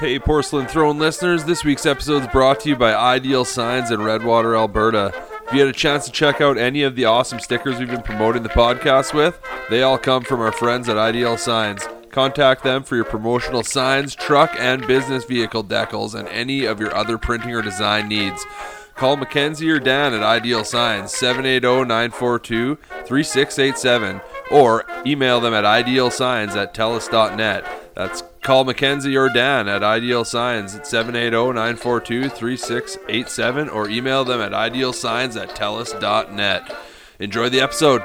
Hey, Porcelain Throne listeners, this week's episode is brought to you by Ideal Signs in Redwater, Alberta. If you had a chance to check out any of the awesome stickers we've been promoting the podcast with, they all come from our friends at Ideal Signs. Contact them for your promotional signs, truck, and business vehicle decals, and any of your other printing or design needs. Call Mackenzie or Dan at Ideal Signs 780-942-3687 or email them at idealsigns at telus.net. That's call Mackenzie or Dan at Ideal Signs at 780-942-3687 or email them at idealsigns at telus.net. Enjoy the episode.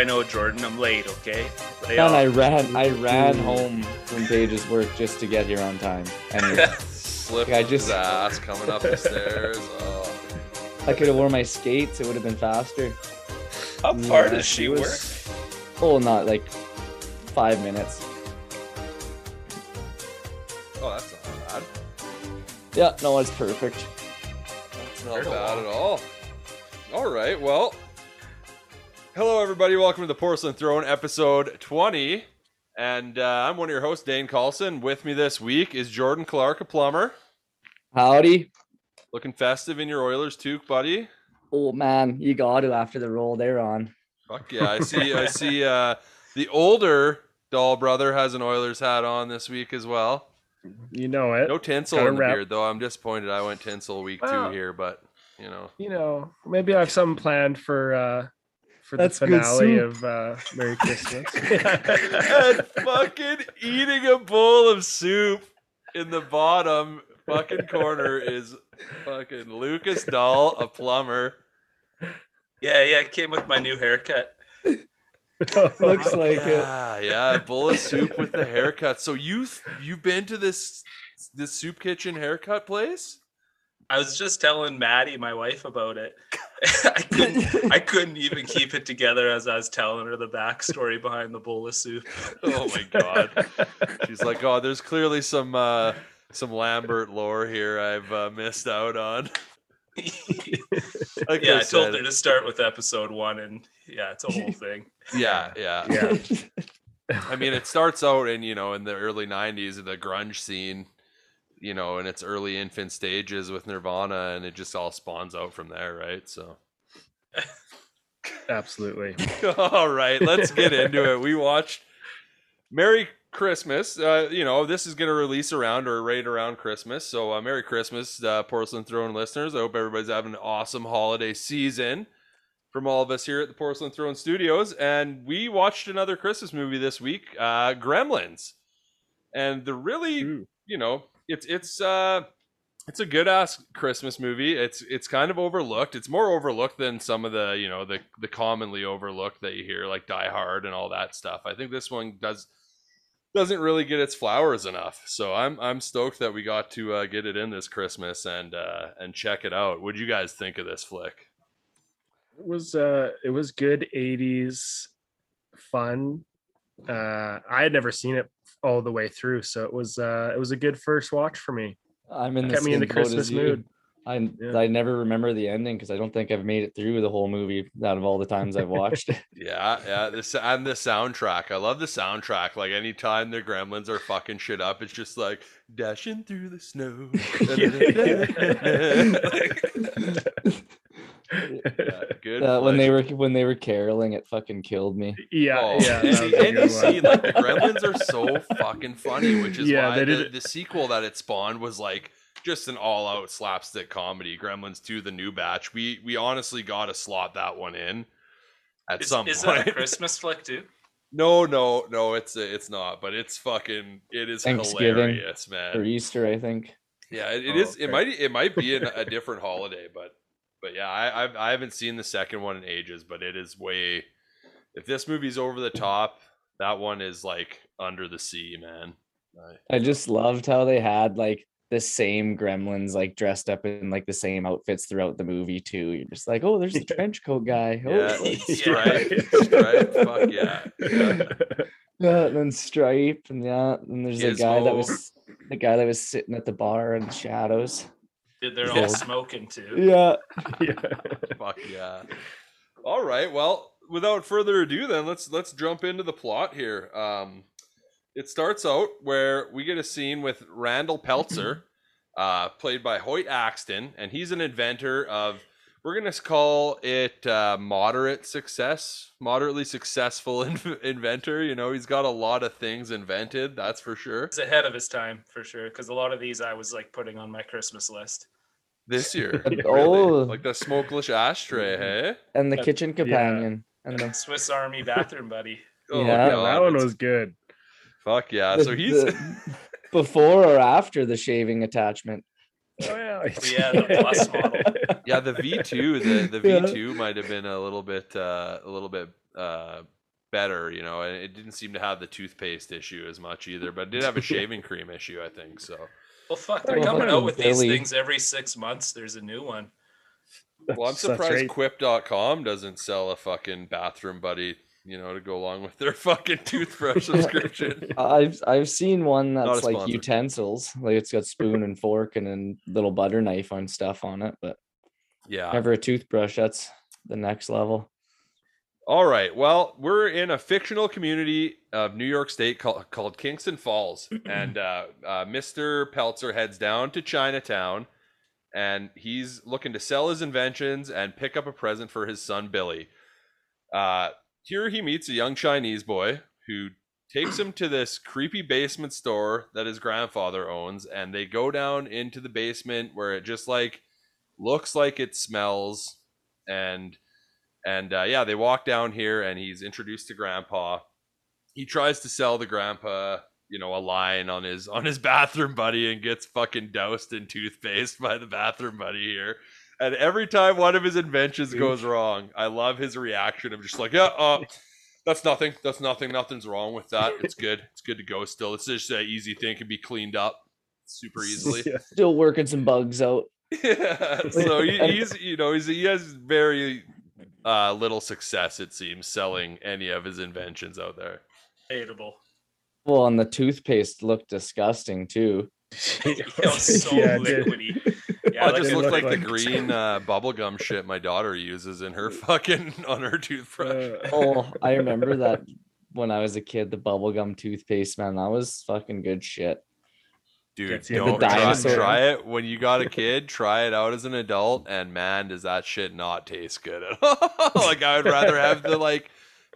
I know, Jordan. I'm late, okay? Lay Man, I ran I ran home from Paige's work just to get here on time. And Slipped I just- his ass coming up the stairs. Oh. I could have worn my skates, it would have been faster. How mm, far Yeah, does she was- work? Oh, not like five minutes. oh, that's not bad. Yeah, no, it's perfect. It's not bad at all. All right, well, hello everybody. Welcome to the Porcelain Throne, episode twenty, and uh, I'm one of your hosts, Dane Carlson. With me this week is Jordan Clark, a plumber, Howdy. looking festive in your Oilers toque, buddy. Oh man, you got to after the roll they're on. Fuck yeah! I see. I see. Uh, the older Dahl brother has an Oilers hat on this week as well. You know it. No tinsel Gotta in the wrap- beard though. I'm disappointed. I went tinsel week Well- two here, but you know. You know, maybe I have something planned for uh for That's the finale of uh Merry Christmas. and fucking eating a bowl of soup in the bottom fucking corner is fucking Lucas Dahl, a plumber. Yeah, yeah, it came with my new haircut. Looks like it. yeah, yeah, bowl of soup with the haircut. So you've you've been to this this soup kitchen haircut place? I was just telling Maddie, my wife, about it. I couldn't I couldn't even keep it together as I was telling her the backstory behind the bowl of soup. Oh my god. She's like, oh, there's clearly some uh some Lambert lore here I've uh, missed out on. Like yeah, I said, told her to start with episode one, and yeah, it's a whole thing. Yeah, yeah. yeah. I mean, it starts out in you know in the early '90s, the grunge scene, you know, in its early infant stages with Nirvana, and it just all spawns out from there, right? So, Absolutely. all right, let's get into it. We watched Merry Christmas. Uh, you know, this is going to release around or right around Christmas, so uh, Merry Christmas, uh, Porcelain Throne listeners. I hope everybody's having an awesome holiday season. From all of us here at the Porcelain Throne Studios, and we watched another Christmas movie this week, uh, Gremlins, and the really Ooh. you know, it's it's uh it's a good ass Christmas movie. It's it's kind of overlooked. It's more overlooked than some of the, you know, the the commonly overlooked that you hear like Die Hard and all that stuff. I think this one does doesn't really get its flowers enough. So I'm I'm stoked that we got to uh, get it in this Christmas and uh and check it out. What do you guys think of this flick? It was uh it was good 80s fun. Uh I had never seen it all the way through, so it was uh it was a good first watch for me. I'm in the Kept me in the boat Christmas mood. I Yeah. I never remember the ending because I don't think I've made it through the whole movie out of all the times I've watched. Yeah, yeah. This and the soundtrack. I love the soundtrack. Like anytime the gremlins are fucking shit up, it's just like dashing through the snow. yeah, good. Uh, when they were when they were caroling, it fucking killed me. Yeah, Oh, yeah. and, that you- and you see, like the Gremlins are so fucking funny, which is Yeah, why the, the sequel that it spawned was like just an all-out slapstick comedy. Gremlins 2: The New Batch. We we honestly got to slot that one in at Is, some is point. that a Christmas flick too? No, no, no. It's it's not. But it's fucking. It is Thanksgiving hilarious, man. Or Easter, I think. Yeah, it, it Oh, is. It might. It might be an, a different holiday, but but yeah, I I've, I haven't seen the second one in ages, but it is way. If this movie's over the top, that one is like under the sea, man. I- I just loved how they had like the same gremlins like dressed up in like the same outfits throughout the movie too. You're just like, oh, there's the trench coat guy. Oh, Yeah, like- Stripe, Stripe, fuck yeah. yeah, and then Stripe, and yeah, and there's a guy that was the guy that was sitting at the bar in the shadows. They're Yeah. all smoking too. Yeah, yeah. Fuck yeah. All right. Well, without further ado, then let's let's jump into the plot here. Um, it starts out where we get a scene with Randall Peltzer, uh, played by Hoyt Axton, and he's an inventor of. We're gonna call it uh, moderate success, moderately successful in- inventor. You know, he's got a lot of things invented. That's for sure. He's ahead of his time for sure. Because a lot of these I was like putting on my Christmas list. This year, really. oh. like the smokeless ashtray, hey? and the But- kitchen companion, and the Swiss Army bathroom buddy. Oh, Yeah, God, that one was good. Fuck yeah! the- So he's the- before or after the shaving attachment. Oh, yeah. Yeah, the plus model. yeah the v2 the, the v2 might have been a little bit uh, a little bit uh, better you know and it didn't seem to have the toothpaste issue as much either but it did have a shaving cream issue i think so Well, fuck, they're coming fucking out with these things every six months. There's a new one. well i'm surprised right. quip.com doesn't sell a fucking bathroom buddy you know to go along with their fucking toothbrush subscription I've I've seen one that's like sponsor. utensils, like it's got spoon and fork and then little butter knife on stuff on it, but yeah never a toothbrush. That's the next level. All right. Well, we're in a fictional community of New York State called, called Kingston Falls, and uh, uh, Mr. Peltzer heads down to Chinatown, and he's looking to sell his inventions and pick up a present for his son Billy. Uh, here he meets a young Chinese boy who takes him to this creepy basement store that his grandfather owns, and they go down into the basement where it just like looks like it smells, and and uh, yeah, they walk down here, and he's introduced to Grandpa. He tries to sell the Grandpa, you know, a line on his on his bathroom buddy, and gets fucking doused in toothpaste by the bathroom buddy here. And every time one of his inventions goes wrong, I love his reaction of just like, yeah, uh, that's nothing. That's nothing. Nothing's wrong with that. It's good. It's good to go still. It's just an easy thing. Can be cleaned up super easily. Yeah. Still working some bugs out. yeah. So he, he's, you know, he's, he has very uh, little success, it seems, selling any of his inventions out there. Hateable. Well, and the toothpaste looked disgusting too. It was so Yeah, liquidy. Yeah, Oh, it just it looked looked like, the green uh, bubblegum shit my daughter uses in her fucking on her toothbrush. Uh, Oh, I remember that when I was a kid, the bubblegum toothpaste, man, that was fucking good shit. Dude, Gets don't try, try it when you got a kid. Try it out as an adult, and man, does that shit not taste good at all. like I would rather have the like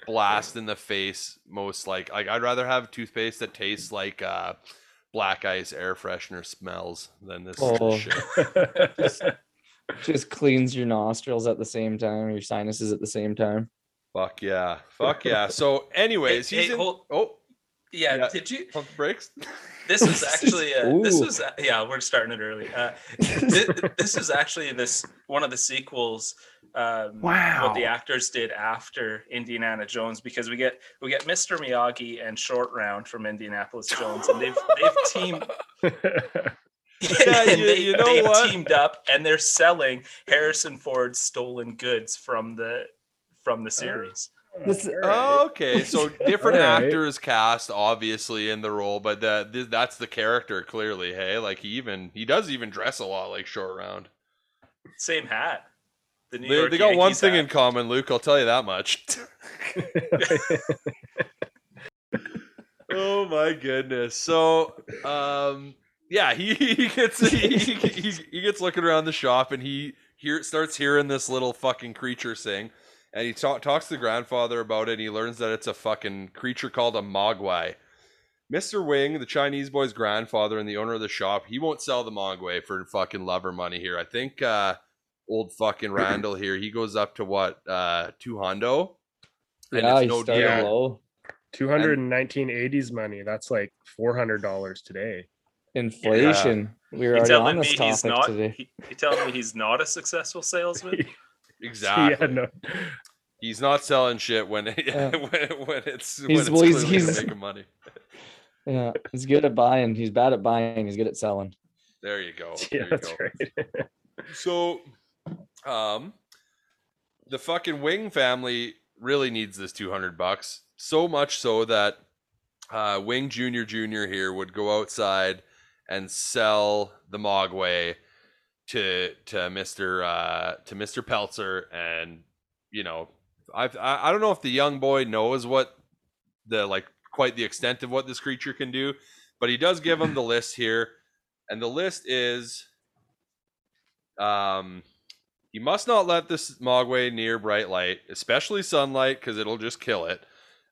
blast in the face. Most like like I'd rather have toothpaste that tastes like uh, black ice air freshener smells than this Oh. shit. Just, just cleans your nostrils at the same time, your sinuses at the same time. Fuck yeah, fuck yeah. So, anyways, Hey, he's hey, in. hold- Oh, yeah, Yeah. did you? pump the brakes. This is actually uh, this was uh, yeah we're starting it early. Uh, this, this is actually this one of the sequels. Um, What the actors did after Indiana Jones because we get we get Mr. Miyagi and Short Round from Indianapolis Jones and they've they've teamed Yeah, and you- they, you know they've what? teamed up and they're selling Harrison Ford's stolen goods from the from the series. This- Oh, okay, so different Alright. actors cast obviously in the role, but the, th- that's the character clearly. Hey, like he even he does even dress a lot like Short Round. Same hat. The New They, York they got one thing hat. in common, Luke. I'll tell you that much. oh my goodness. So, um, yeah, he, he gets he, he, he gets looking around the shop and he hear starts hearing this little fucking creature sing, and he ta- talks to the grandfather about it. and He learns that it's a fucking creature called a mogwai. Mr. Wing, the Chinese boy's grandfather and the owner of the shop, he won't sell the mogwai for fucking lover money here. I think uh old fucking Randall here, he goes up to what, uh two hundo? And yeah, it's he no started deal. low. 219 80s money. That's like $400 today. Inflation. We were You already telling on me this he's topic not? today. He, you telling me he's not a successful salesman? Exactly. Yeah, no. He's not selling shit when Yeah. when, when it's when it's well, he's- he's- making money. Yeah, he's good at buying. He's bad at buying. He's good at selling. There you go. Yeah, There you that's go. right. So, um, the fucking Wing family really needs this 200 bucks. So much so that uh, Wing Junior Junior here would go outside and sell the Mogwai to to Mister uh, to Mister Peltzer, and you know, I've, I I don't know if the young boy knows what the like quite the extent of what this creature can do, but he does give him the list here, and the list is um, you must not let this mogwai near bright light, especially sunlight, because it'll just kill it.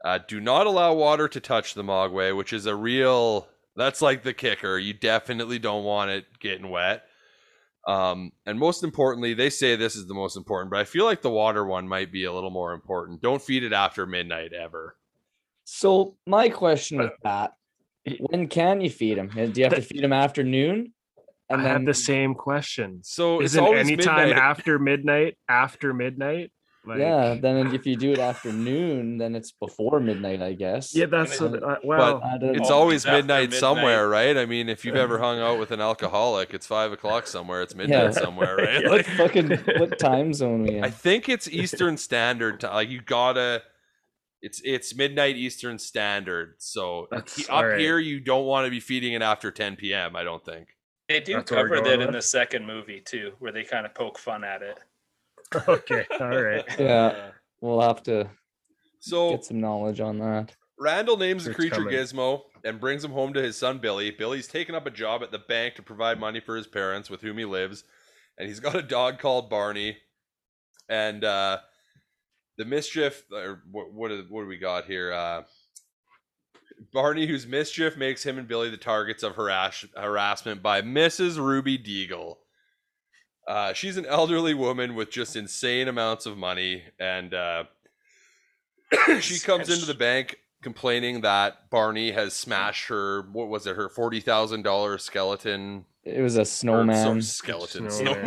Uh, do not allow water to touch the mogwai, which is a real. That's like the kicker. You definitely don't want it getting wet. Um, and most importantly, they say this is the most important, but I feel like the water one might be a little more important. Don't feed it after midnight ever. So my question with that: When can you feed them? Do you have to feed them afternoon? I had the same question. So Isn't always anytime midnight. after midnight? After midnight? Like, yeah. Then if you do it afternoon, then it's before midnight, I guess. Yeah, that's And what, uh, well. I don't It's always midnight, midnight. somewhere, right? I mean, if you've ever hung out with an alcoholic, it's five o'clock somewhere. It's midnight Yeah. somewhere, right? Yeah. what Like, fucking what time zone we in? I think it's Eastern Standard Time. Like you gotta, it's it's midnight Eastern Standard. So That's up alright. here, you don't want to be feeding it after 10 p.m. I don't think. They do That's cover that in the second movie too, where they kind of poke fun at it. okay, all right. Yeah. We'll have to So get some knowledge on that. Randall names the creature coming. Gizmo and brings him home to his son Billy. Billy's taken up a job at the bank to provide money for his parents with whom he lives, and he's got a dog called Barney. And uh, the mischief, or what what, is, what do we got here? Uh, Barney, whose mischief makes him and Billy the targets of harass- harassment by Mrs. Ruby Deagle. Uh, she's an elderly woman with just insane amounts of money, and uh, she comes into the bank complaining that Barney has smashed her. What was it? Her forty thousand dollars skeleton It was a or so- snowman. skeleton. Snowman.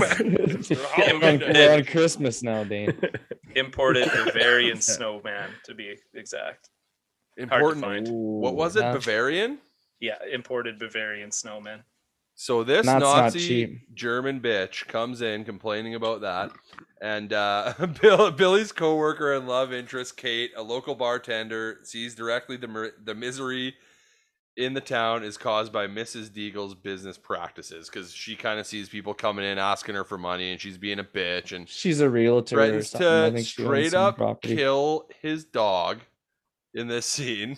Snowman. we're, on, we're on Christmas now, Dane. Imported Bavarian snowman, to be exact. Important. find. What was it? Yeah. Bavarian. Yeah, imported Bavarian snowman. So this That's Nazi. German bitch comes in complaining about that, and uh, Bill, Billy's coworker and love interest Kate, a local bartender, sees directly the the misery in the town is caused by Mrs. Deagle's business practices because she kind of sees people coming in asking her for money and she's being a bitch and She's a realtor or threatens to straight up kill his dog in this scene.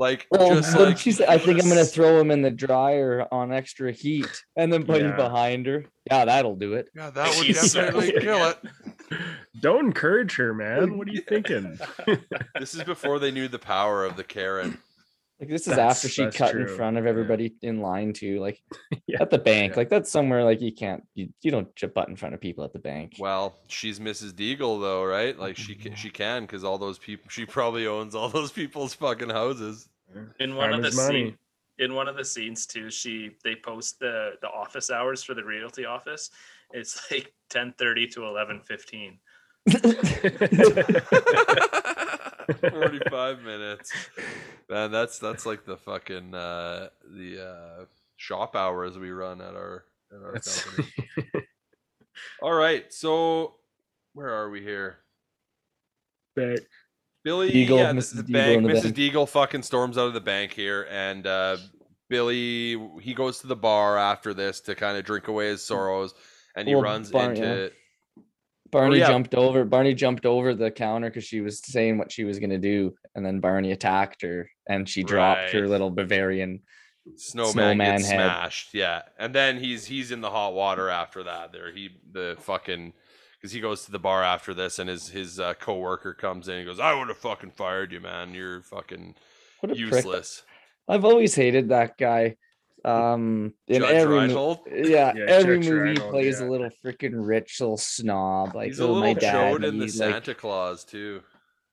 Like Well, just like she said, I think I'm gonna throw him in the dryer on extra heat, and then put him behind her. Yeah, that'll do it. yeah, that would definitely kill it. Don't encourage her, man. What are you thinking? This is before they knew the power of the Karen. Like this is That's- after she that's cut in front of yeah. everybody in line too. Like Yeah, at the bank, yeah. like that's somewhere like you can't you, you don't j- butt in front of people at the bank. Well, she's Mrs. Deagle though, right? Like she Mm-hmm. she can because all those people she probably owns all those people's fucking houses. In one of the Farmer's money. scene, in one of the scenes too, she they post the the office hours for the realty office. It's like ten thirty to eleven fifteen. Forty-five minutes. Man, that's that's like the fucking uh the uh shop hours we run at our at our That's- company. All right, so where are we here? but Billy, Deagle, yeah, Mrs. the Deagle bank. the Mrs. bank. Deagle fucking storms out of the bank here, and uh, Billy he goes to the bar after this to kind of drink away his sorrows, and he Well, runs bar- into. Barney yeah. jumped over. Barney jumped over the counter because she was saying what she was gonna do, and then Barney attacked her, and she dropped her little Bavarian. Snowman, Snowman gets head. smashed, yeah, and then he's he's in the hot water after that. There, he the fucking because he goes to the bar after this, and his his uh, coworker comes in. and goes, "I would have fucking fired you, man. You're fucking What a prick. useless." I've always hated that guy. Um, in Judge every mo- yeah, Yeah, every Judge movie he Reinhold, plays yeah. a little freaking rich little snob. Like He's a oh, little my dad. chode in the he's like, Santa Claus too.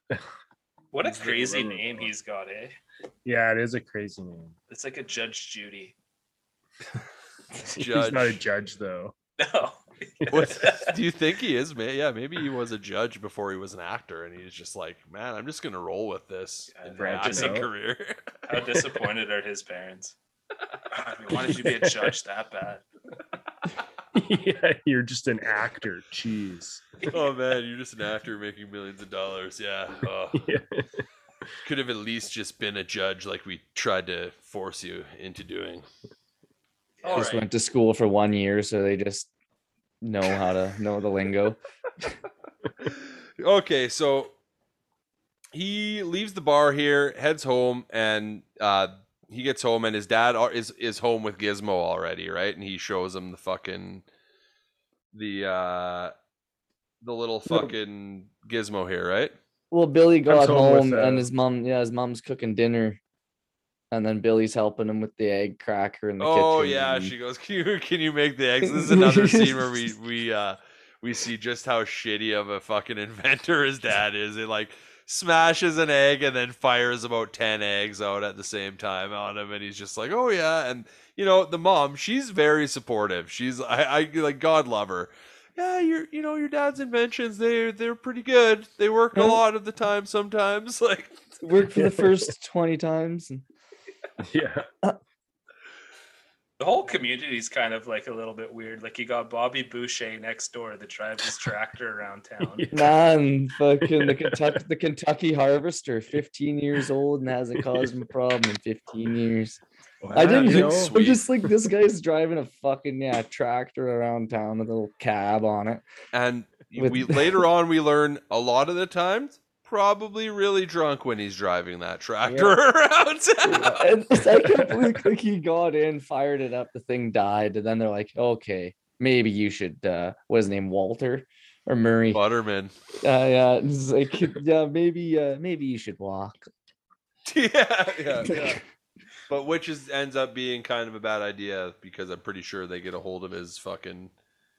What a crazy name he's got, eh? yeah, it is a crazy name. It's like a Judge Judy. judge. He's not a Judge. judge though. No. What do you think he is, man? Yeah, maybe he was a judge before he was an actor, and he's just like, man, I'm just gonna roll with this Yeah, in my acting out. career. How disappointed are his parents? I mean, why did you be a judge that bad? yeah, you're just an actor. Jeez. oh man, you're just an actor making millions of dollars. Yeah. Oh. Yeah. Could have at least just been a judge like we tried to force you into doing. All just right. went to school for one year, so they just know how to know the lingo. okay, so he leaves the bar here, heads home, and uh, he gets home, and his dad is is home with Gizmo already, right? And he shows him the fucking the uh the little fucking Gizmo here, right? Well, Billy got home with, home and uh, his mom, yeah, his mom's cooking dinner, and then Billy's helping him with the egg cracker in the kitchen. Oh yeah, and- she goes, "Can you can you make the eggs?" This is another scene where we we uh we see just how shitty of a fucking inventor his dad is. He like smashes an egg and then fires about 10 eggs out at the same time on him and he's just like, "Oh yeah." And you know, the mom, she's very supportive. She's I I like God love her. Yeah, your you know, your dad's inventions, they they're pretty good. They work a lot of the time sometimes like work for the first twenty times. and- Yeah. The whole community's kind of like a little bit weird. Like you got Bobby Boucher next door that drives his tractor around town. Yeah. Man, fucking the Kentucky, the Kentucky Harvester, 15 years old and hasn't caused him a problem in 15 years. I didn't you know. know, I'm just like this guy's driving a fucking yeah tractor around town with a little cab on it. And With- we later on we learn a lot of the times probably really drunk when he's driving that tractor around town. And I can't like he got in, fired it up, the thing died, and then they're like, okay, maybe you should. uh What's his name, Walter or Murray? Uh, yeah, it's like yeah, maybe uh maybe you should walk. yeah, yeah, yeah. But which is ends up being kind of a bad idea because I'm pretty sure they get a hold of his fucking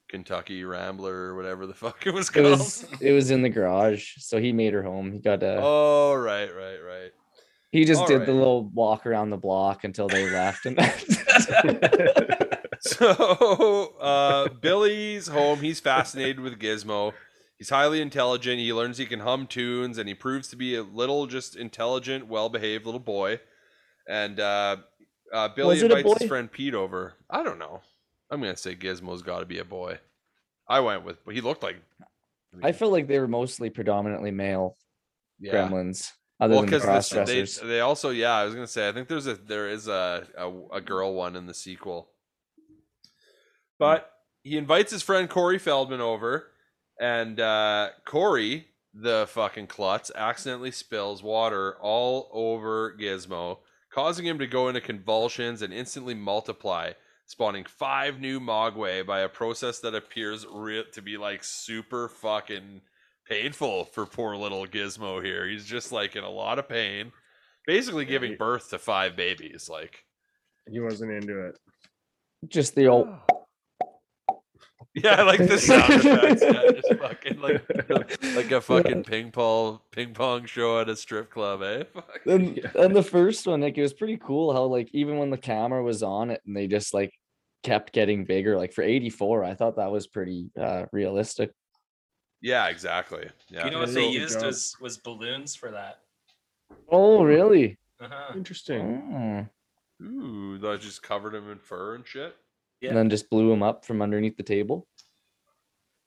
Kentucky Rambler or whatever the fuck it was It called. was it was in the garage, so he made her home. He got a. Oh right, right, right. He just did the little walk around the block until they left, and So uh, Billy's home. He's fascinated with Gizmo. He's highly intelligent. He learns he can hum tunes, and he proves to be a little just intelligent, well-behaved little boy. And uh, uh, Billy it invites his friend Pete over. I don't know. I'm gonna say Gizmo's got to be a boy. I went with, but he looked like. I felt like they were mostly predominantly male yeah. gremlins, other Well, than the because cross they, they also yeah, I was gonna say I think there's a there is a a, a girl one in the sequel, but he invites his friend Corey Feldman over, and uh, Corey the fucking klutz accidentally spills water all over Gizmo, causing him to go into convulsions and instantly multiply, spawning five new Mogwai by a process that appears re- to be like super fucking painful for poor little Gizmo here. He's just like in a lot of pain, basically Yeah, giving he- birth to five babies. Like, he wasn't into it. Just the old. Yeah, I like the sound effects. Yeah, just fucking like like a fucking ping pong ping pong show at a strip club, eh? Fuck. And, Yeah. and the first one, like it was pretty cool how like even when the camera was on it and they just like kept getting bigger. Like for 84, I thought that was pretty uh realistic. Yeah, exactly. Yeah. You know what Yeah, they good used was was balloons for that. Oh, really? Uh-huh. Interesting. Oh. Ooh, that just covered him in fur and shit. Yeah. And then just blew him up from underneath the table.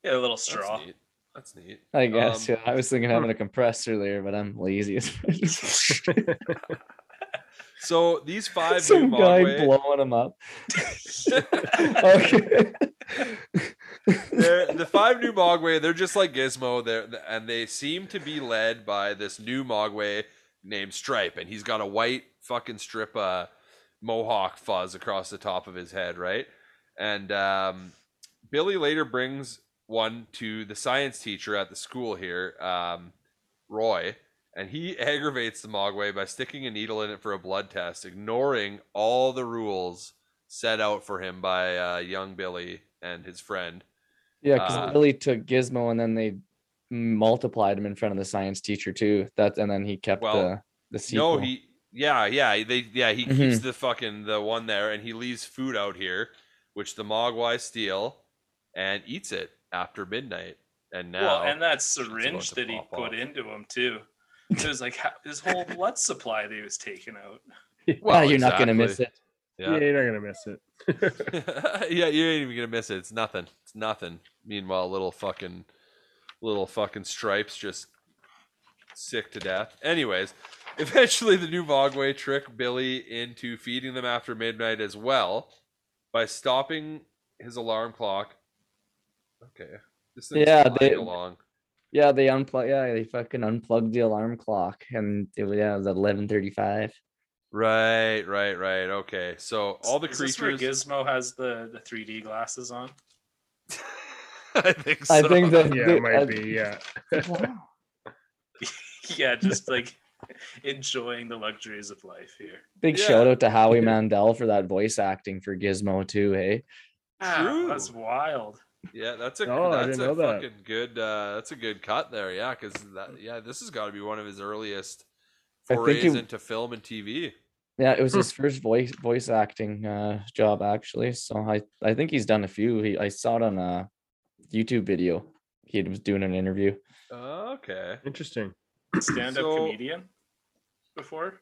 Yeah, a little That's straw. neat. That's neat. I guess. Um, yeah. I was thinking having a compressor there, but I'm lazy. as So these five new Some guy Mogwai, blowing them up. okay. they're, the five new Mogwai, they're just like Gizmo, they're, and they seem to be led by this new Mogwai named Stripe, and he's got a white fucking strip uh, mohawk fuzz across the top of his head, right? And um, Billy later brings one to the science teacher at the school here, um, Roy, and he aggravates the Mogwai by sticking a needle in it for a blood test, ignoring all the rules set out for him by uh, young Billy and his friend. Yeah, because Uh, Billy took Gizmo and then they multiplied him in front of the science teacher too. That and then he kept Well, the the sequel. No, he yeah, yeah, they yeah, he keeps Mhm. the fucking the one there and he leaves food out here, which the Mogwai steal and eats it after midnight. And now Well, and that syringe that he put off. into him too. It was like his whole blood supply that he was taking out. well, you're not gonna miss it. Yeah, Yeah. you're not gonna miss it. yeah, you ain't even gonna miss it. It's nothing. It's nothing. Meanwhile, little fucking, little fucking stripes just sick to death. Anyways, eventually the new Mogwai trick Billy into feeding them after midnight as well by stopping his alarm clock. Okay, this thing's Yeah, they- along. Yeah, they unplug. Yeah, they fucking unplugged the alarm clock, and it was yeah, it was at eleven thirty-five. Right, right, right. Okay, so all the Is this where creatures. Gizmo has the the 3D glasses on. I think so. I think that yeah, the- it might uh, be. Yeah. wow. yeah, just like enjoying the luxuries of life here. Big Yeah. shout out to Howie Mandel for that voice acting for Gizmo too. Hey, True. That's wild. Yeah, that's a I that's a know that. fucking good uh that's a good cut there. Yeah, cuz that yeah, this has got to be one of his earliest I forays it- into film and TV. yeah, it was Hmm. his first voice voice acting uh job actually. So I I think he's done a few. He I saw it on a YouTube video. He was doing an interview. Okay. Interesting. Stand up So- comedian before.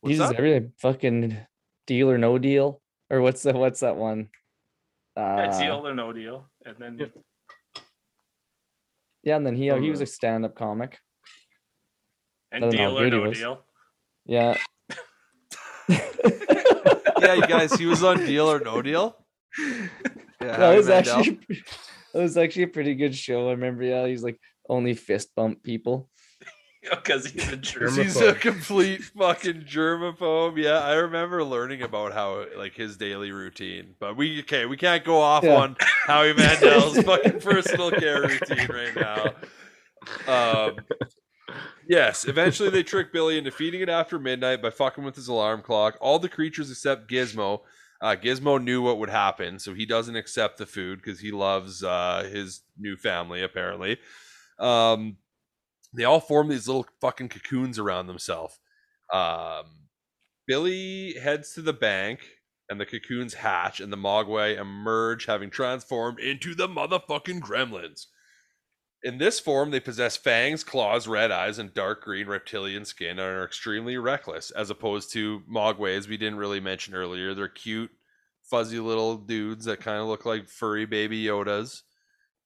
What's He's that? everything fucking deal or no deal or what's the what's that one? Yeah, Uh, deal or no deal. And then Yep. yeah, and then he uh, he was a stand up comic. and I know deal or no deal. Yeah. yeah, you guys, he was on Deal or No Deal. Yeah, that was Mandel. actually that was actually a pretty good show. I remember. Yeah, he's like only fist bump people. Because he's a jerk. 'Cause he's a complete fucking germaphobe. Yeah, I remember learning about how like his daily routine. But we okay, we can't go off Yeah. on Howie Mandel's fucking personal care routine right now. Um, yes, eventually they trick Billy into feeding it after midnight by fucking with his alarm clock. All the creatures except Gizmo. Uh, Gizmo knew what would happen, so he doesn't accept the food because he loves uh, his new family, apparently. Um, they all form these little fucking cocoons around themselves. Um, Billy heads to the bank, and the cocoons hatch, and the Mogwai emerge, having transformed into the motherfucking gremlins. In this form, they possess fangs, claws, red eyes, and dark green reptilian skin, and are extremely reckless, as opposed to Mogwais we didn't really mention earlier. They're cute, fuzzy little dudes that kind of look like furry baby Yodas.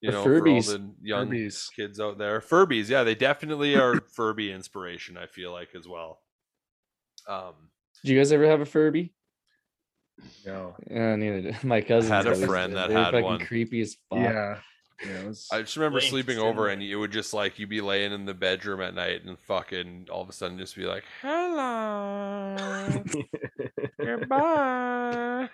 You Or know, for all Furbies. the young Furbies. kids out there. Furbies, yeah, they definitely are Furby inspiration. I feel like as well. Um, Did you guys ever have a Furby? No. Yeah, neither did my cousin. had a friend that had fucking one. Creepy as fuck. Yeah. Yeah. It was, I just remember sleeping over and it would just like you'd be laying in the bedroom at night and fucking all of a sudden just be like, "Hello, goodbye."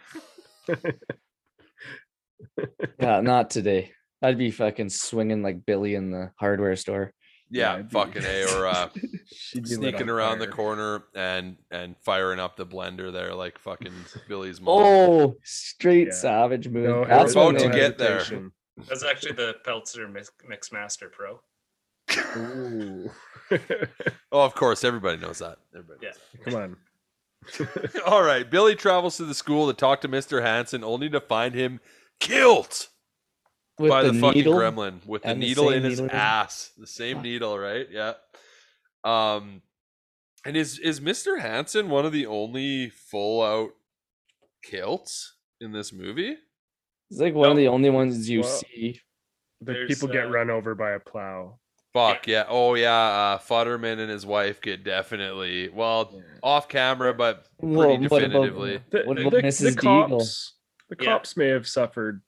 Yeah, not today. I'd be fucking swinging like Billy in the hardware store. Yeah, it'd be- fucking a or uh, She'd be lit sneaking on around the corner and and firing up the blender there like fucking Billy's mom. Oh, straight Yeah. savage move. No, That's about when to they- get there. That's actually the Peltzer Mix, Mixmaster Pro. Oh, of course, everybody knows that. Everybody. Yeah. Come on. All right, Billy travels to the school to talk to Mr. Hanson, only to find him killed with by the, the, fucking gremlin with the and the needle in his needle his- ass. The same needle, right? Yeah. Um, and is is Mr. Hanson one of the only full out kilts in this movie? It's like one of the only ones you Well, see. The There's, people get uh, run over by a plow. Fuck yeah! Oh yeah, uh, Futterman and his wife get definitely well off camera, but pretty Well, what about- definitively. The, What the, about the Mrs. Deagle? cops, the Yeah. cops may have suffered,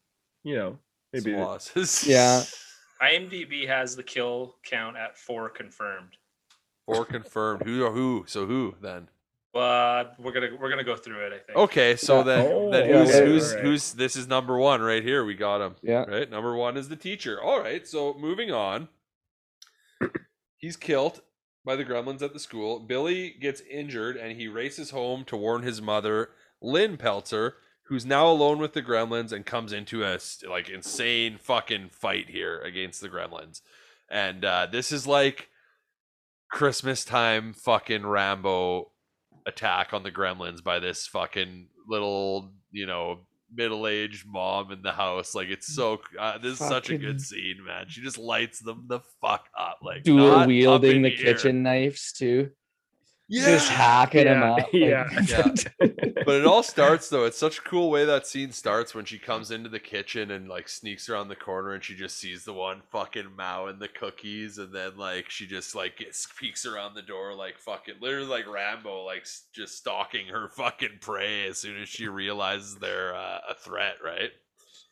you know, maybe some losses. Yeah. IMDb has the kill count at four confirmed. Four confirmed. Who or who? So who then? But we're gonna we're gonna go through it. I think. Okay, so Yeah. then, Oh, then who's yeah, who's alright. who's this is number one right here. We got him Yeah. right. Number one is the teacher. All right, so moving on. He's killed by the gremlins at the school. Billy gets injured and he races home to warn his mother, Lynn Peltzer, who's now alone with the gremlins and comes into a like insane fucking fight here against the gremlins. And uh, this is like Christmas time fucking Rambo attack on the gremlins by this fucking little, you know, middle-aged mom in the house. Like it's so uh, this is such a good scene, man. She just lights them the fuck up like Dual wielding the here. kitchen knives too. Just hacking him Yeah, up. like- yeah. Yeah. but it all starts though. It's such a cool way that scene starts when she comes into the kitchen and like sneaks around the corner and she just sees the one fucking mowing the cookies and then like she just like gets peeks around the door like fucking literally like Rambo like just stalking her fucking prey as soon as she realizes they're uh, a threat, right?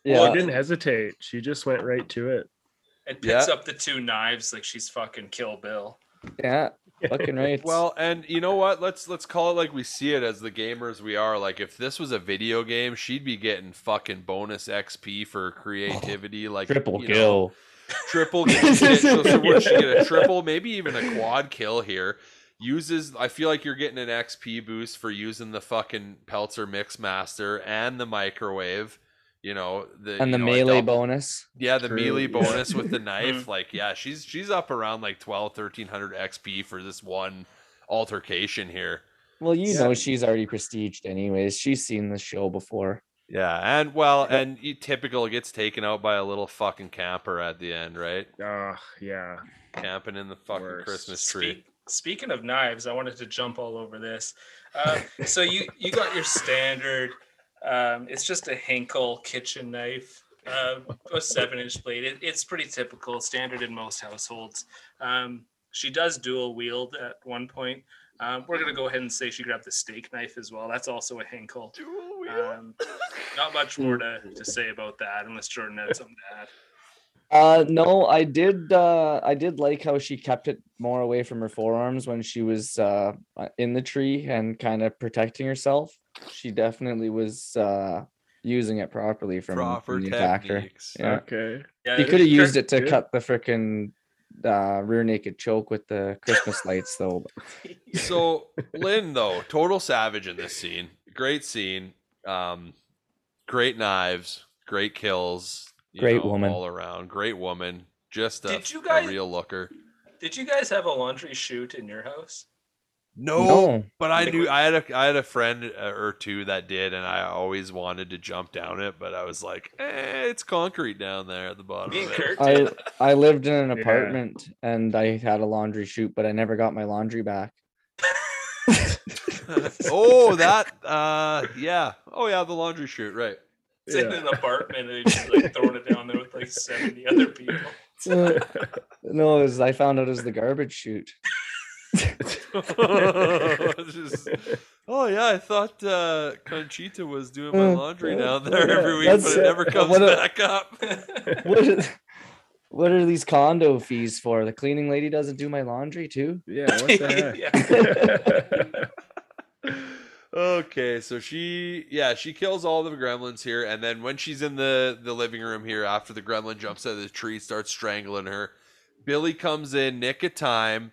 yeah. Well, I didn't hesitate. She just went right to it. And picks Yeah. up the two knives like she's fucking Kill Bill. Yeah. Fucking right. Well, and you know what? Let's let's call it like we see it as the gamers we are. Like if this was a video game, she'd be getting fucking bonus XP for creativity, like triple you know, kill. triple kill. So, so what she get a triple, maybe even a quad kill here. Uses I feel like you're getting an XP boost for using the fucking Peltzer Mix Master and the microwave. You know the and the you know, melee double- bonus. yeah, the True, melee bonus with the knife. Mhm. Like, yeah, she's she's up around like 12, 1300 XP for this one altercation here. Well, you Yeah. know she's already prestiged anyways. She's seen the show before. Yeah, and well, and you typical gets taken out by a little fucking camper at the end, right? Oh, yeah. Camping in the fucking Worst. Christmas tree. Speak, speaking of knives, I wanted to jump all over this. Uh, so you you got your standard. Um, it's just a Henkel kitchen knife, uh, a seven inch blade. It, it's pretty typical, standard in most households. Um, she does dual wield at one point. Um, we're gonna go ahead and say she grabbed the steak knife as well. That's also a Henkel. Um, not much more to, to say about that, unless Jordan had something to add. Uh no, I did uh I did like how she kept it more away from her forearms when she was uh uh, in the tree and kind of protecting herself. She definitely was uh using it properly from, Proper from the attacker. Yeah. Okay. Yeah, You could have used it to good. cut the freaking uh rear naked choke with the Christmas lights though. So Lynn though, total savage in this scene. Great scene. Um, great knives, great kills. you Great know, woman. all around. Great woman. Just a, Did you a real looker. Did you guys have a laundry chute in your house? No, No. but I knew I had a I had a friend uh, or two that did, and I always wanted to jump down it, but I was like, eh, it's concrete down there at the bottom. Of it. I. I lived in an Yeah. apartment and I had a laundry chute, but I never got my laundry back. oh, that uh, yeah. Oh yeah, the laundry chute, right? It's in an apartment and he's like throwing it down there with like 70 other people. Uh, no, it was, I found out it was the garbage chute. It's just- oh yeah, I thought uh, Conchita was doing my Uh, laundry uh, down there yeah, every week, but it never comes what a- back up. What are, what are these condo fees for? The cleaning lady doesn't do my laundry too. Yeah, what the heck? okay, so she yeah, she kills all the gremlins here and then when she's in the the living room here after the gremlin jumps out of the tree starts strangling her, Billy comes in nick of time,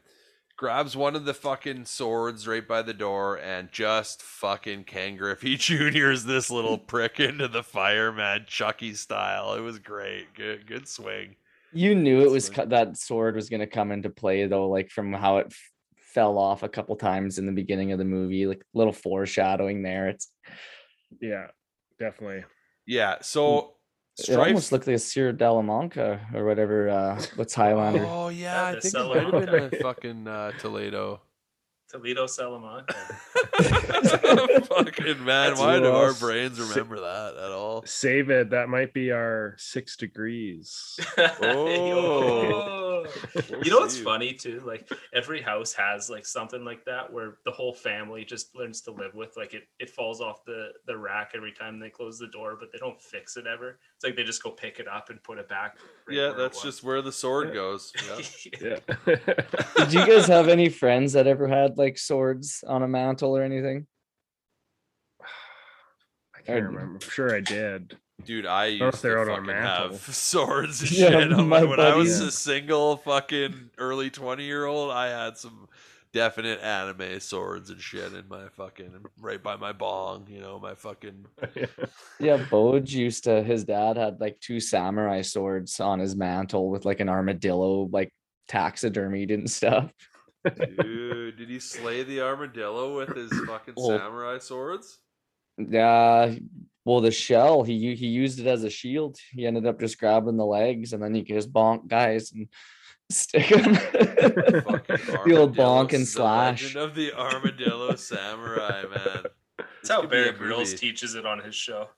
grabs one of the fucking swords right by the door and just fucking Ken Griffey Jr.'s this little prick into the fire, man, Chucky style. It was great. Good good swing. You knew it That's was fine. co- that sword was going to come into play though, like from how it f- fell off a couple times in the beginning of the movie, like little foreshadowing there. It's yeah, definitely. Yeah, so hmm. It almost looked like a Sierra de la or whatever. Uh, what's Highlander? Oh yeah, Yeah, I think it might have been a fucking uh, Toledo. Toledo Salamanca. fucking man, That's why do our brains remember that at all? Save it. That might be our six degrees. Oh. you know what's funny too? Like every house has like something like that where the whole family just learns to live with. Like it, it falls off the the rack every time they close the door, but they don't fix it ever. It's like they just go pick it up and put it back. right Yeah, that's just where the sword Yeah. goes. Yeah. Yeah. Did you guys have any friends that ever had like swords on a mantle or anything? I can't Or- remember. I'm sure I did. Dude, I know if used they're to out on a fucking mantle. have swords and Yeah, shit. I'm my like, when I was buddies- a single fucking early 20 year old, I had some definite anime swords and shit in my fucking right by my bong, you know, my fucking Yeah, Boj used to. His dad had like two samurai swords on his mantle with like an armadillo, like taxidermied and stuff. Dude. Did he slay the armadillo with his fucking Oh. samurai swords? Yeah, well, the shell he he used it as a shield. He ended up just grabbing the legs, and then he could just bonk guys and Stick him. Fucking the old bonk and the slash. Legend of the Armadillo Samurai, man. That's how could be Bear Grylls teaches it on his show.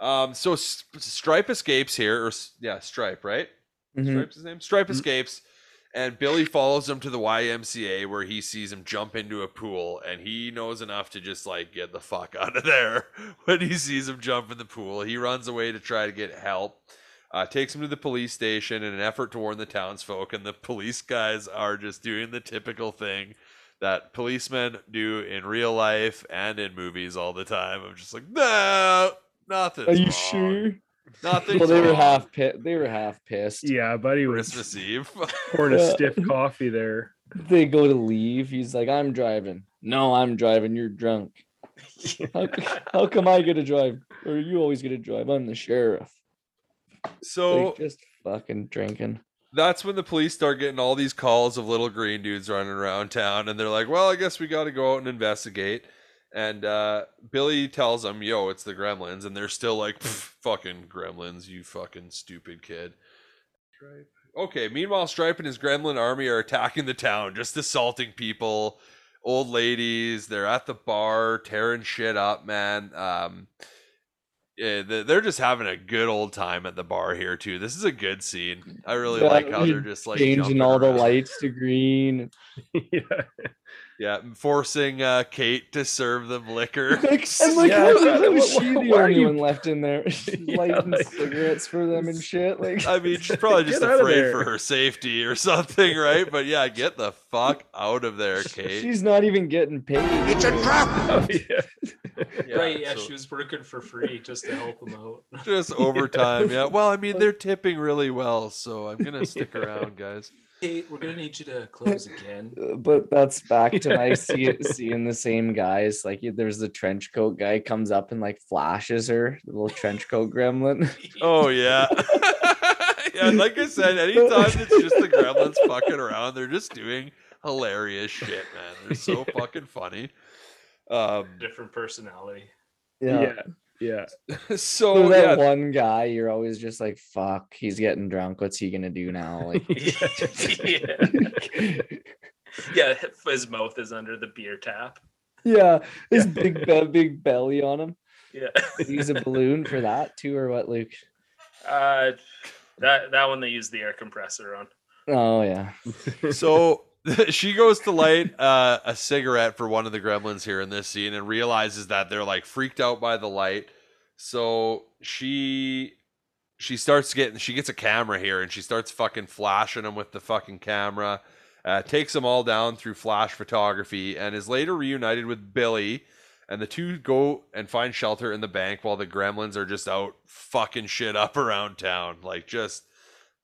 Um, so S- Stripe escapes here, or yeah, Stripe, right? Mhm. Stripe's his name. Stripe Mhm. escapes, and Billy follows him to the YMCA where he sees him jump into a pool, and he knows enough to just like get the fuck out of there. When he sees him jump in the pool, he runs away to try to get help. Uh, takes him to the police station in an effort to warn the townsfolk, and the police guys are just doing the typical thing that policemen do in real life and in movies all the time. I'm just like, no, nothing. Are you sure? Nothing. Well, they were half pit. They were half pissed. yeah, buddy was Christmas Eve. pouring a stiff coffee there. They go to leave. He's like, "I'm driving." No, I'm driving. You're drunk. How, how come I get to drive? Or you always get to drive? I'm the sheriff. so Like, just fucking drinking. that's when the police start getting all these calls of little green dudes running around town and they're like well i guess we got to go out and investigate and uh, billy tells them yo it's the gremlins and they're still like fucking gremlins you fucking stupid kid Stripe. okay meanwhile stripe and his gremlin army are attacking the town just assaulting people old ladies they're at the bar tearing shit up man um yeah, they- they're just having a good old time at the bar here too. This is a good scene. I really Yeah, like how they're just like Changing jumping all the around. lights to green. yeah. Yeah, forcing uh, Kate to serve them liquor. Like, and like, Yeah, how, why- how is why- she the are only you- one left in there lighting like- cigarettes for them and shit? Like, I mean, she's probably just afraid for her safety or something, right? But yeah, get the fuck out of there, Kate. she's not even getting paid. It's Oh, yeah. Yeah, right, yeah, so- she was working for free just to help them out. just overtime. Yeah. Well, I mean, they're tipping really well, so I'm gonna stick around, guys. Kate, we're gonna need you to close again. But that's back to nice see, seeing the same guys. Like there's the trench coat guy comes up and like flashes her, the little trench coat gremlin. Oh yeah. yeah, like I said, anytime it's just the gremlins fucking around, they're just doing hilarious shit, man. They're so fucking funny. Um Different personality. yeah. Yeah. so So that yeah, one guy, you're always just like, "Fuck, he's getting drunk. What's he gonna do now?" Like, yeah. yeah, his mouth is under the beer tap. yeah, his big be- big belly on him. Yeah. Use a balloon for that too, or what, Luke? Uh, that that one they used the air compressor on. Oh yeah, so she goes to light uh, a cigarette for one of the gremlins here in this scene and realizes that they're like freaked out by the light. So she she starts getting she gets a camera here and she starts fucking flashing them with the fucking camera. Uh, takes them all down through flash photography and is later reunited with Billy. And the two go and find shelter in the bank while the gremlins are just out fucking shit up around town. Like just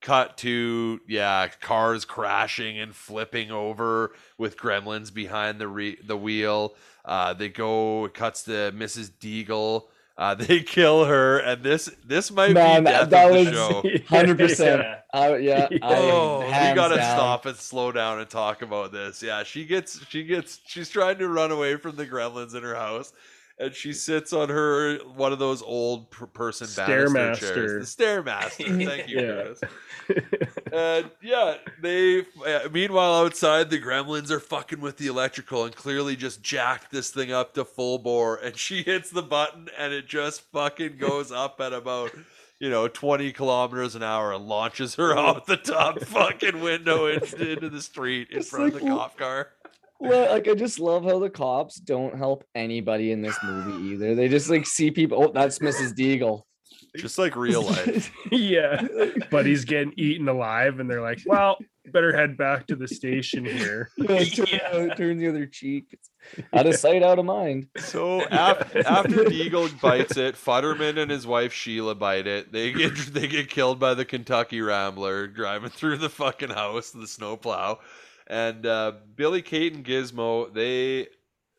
cut to yeah cars crashing and flipping over with gremlins behind the re- the wheel uh they go it cuts to mrs deagle uh they kill her and this this might Man, be death that of the was- show hundred percent. Yeah. Uh, yeah, I, oh we gotta down. stop and slow down and talk about this yeah she gets she gets she's trying to run away from the gremlins in her house and she sits on her one of those old person banister chairs. the stairmaster thank you Yeah. Chris. And yeah, they. Uh, meanwhile, outside, the gremlins are fucking with the electrical and clearly just jacked this thing up to full bore. And she hits the button, and it just fucking goes up at about, you know, twenty kilometers an hour and launches her off the top fucking window into, into the street in It's front of the w- cop car. Well, like I just love how the cops don't help anybody in this movie either. They just like see people. Oh, that's Mrs. Deagle. Just like real life. yeah. But he's getting eaten alive, and they're like, well, better head back to the station here. Yeah, turn, Yeah. turn the other cheek. It's out of sight, out of mind. So after, after Deagle bites it, Futterman and his wife Sheila bite it. They get they get killed by the Kentucky Rambler driving through the fucking house, the snowplow, and uh, Billy, Kate, and Gizmo they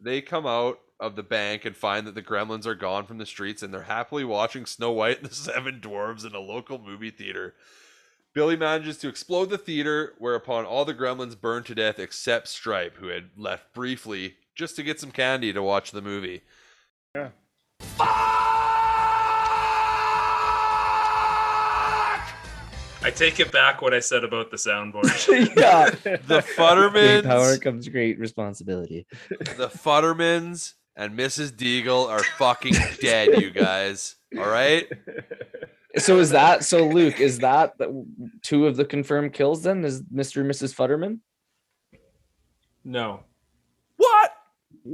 they come out of the bank and find that the gremlins are gone from the streets, and they're happily watching Snow White and the Seven Dwarves in a local movie theater. Billy manages to explode the theater, whereupon all the gremlins burn to death except Stripe, who had left briefly just to get some candy to watch the movie. I take it back what I said about the soundboard. yeah. The Great Futtermans, power comes great responsibility. the Futtermans, and Mrs. Deagle are fucking dead, you guys. All right. So is that so, Luke? Is that the, two of the confirmed kills? Then is Mr. and Mrs. Futterman? no. What?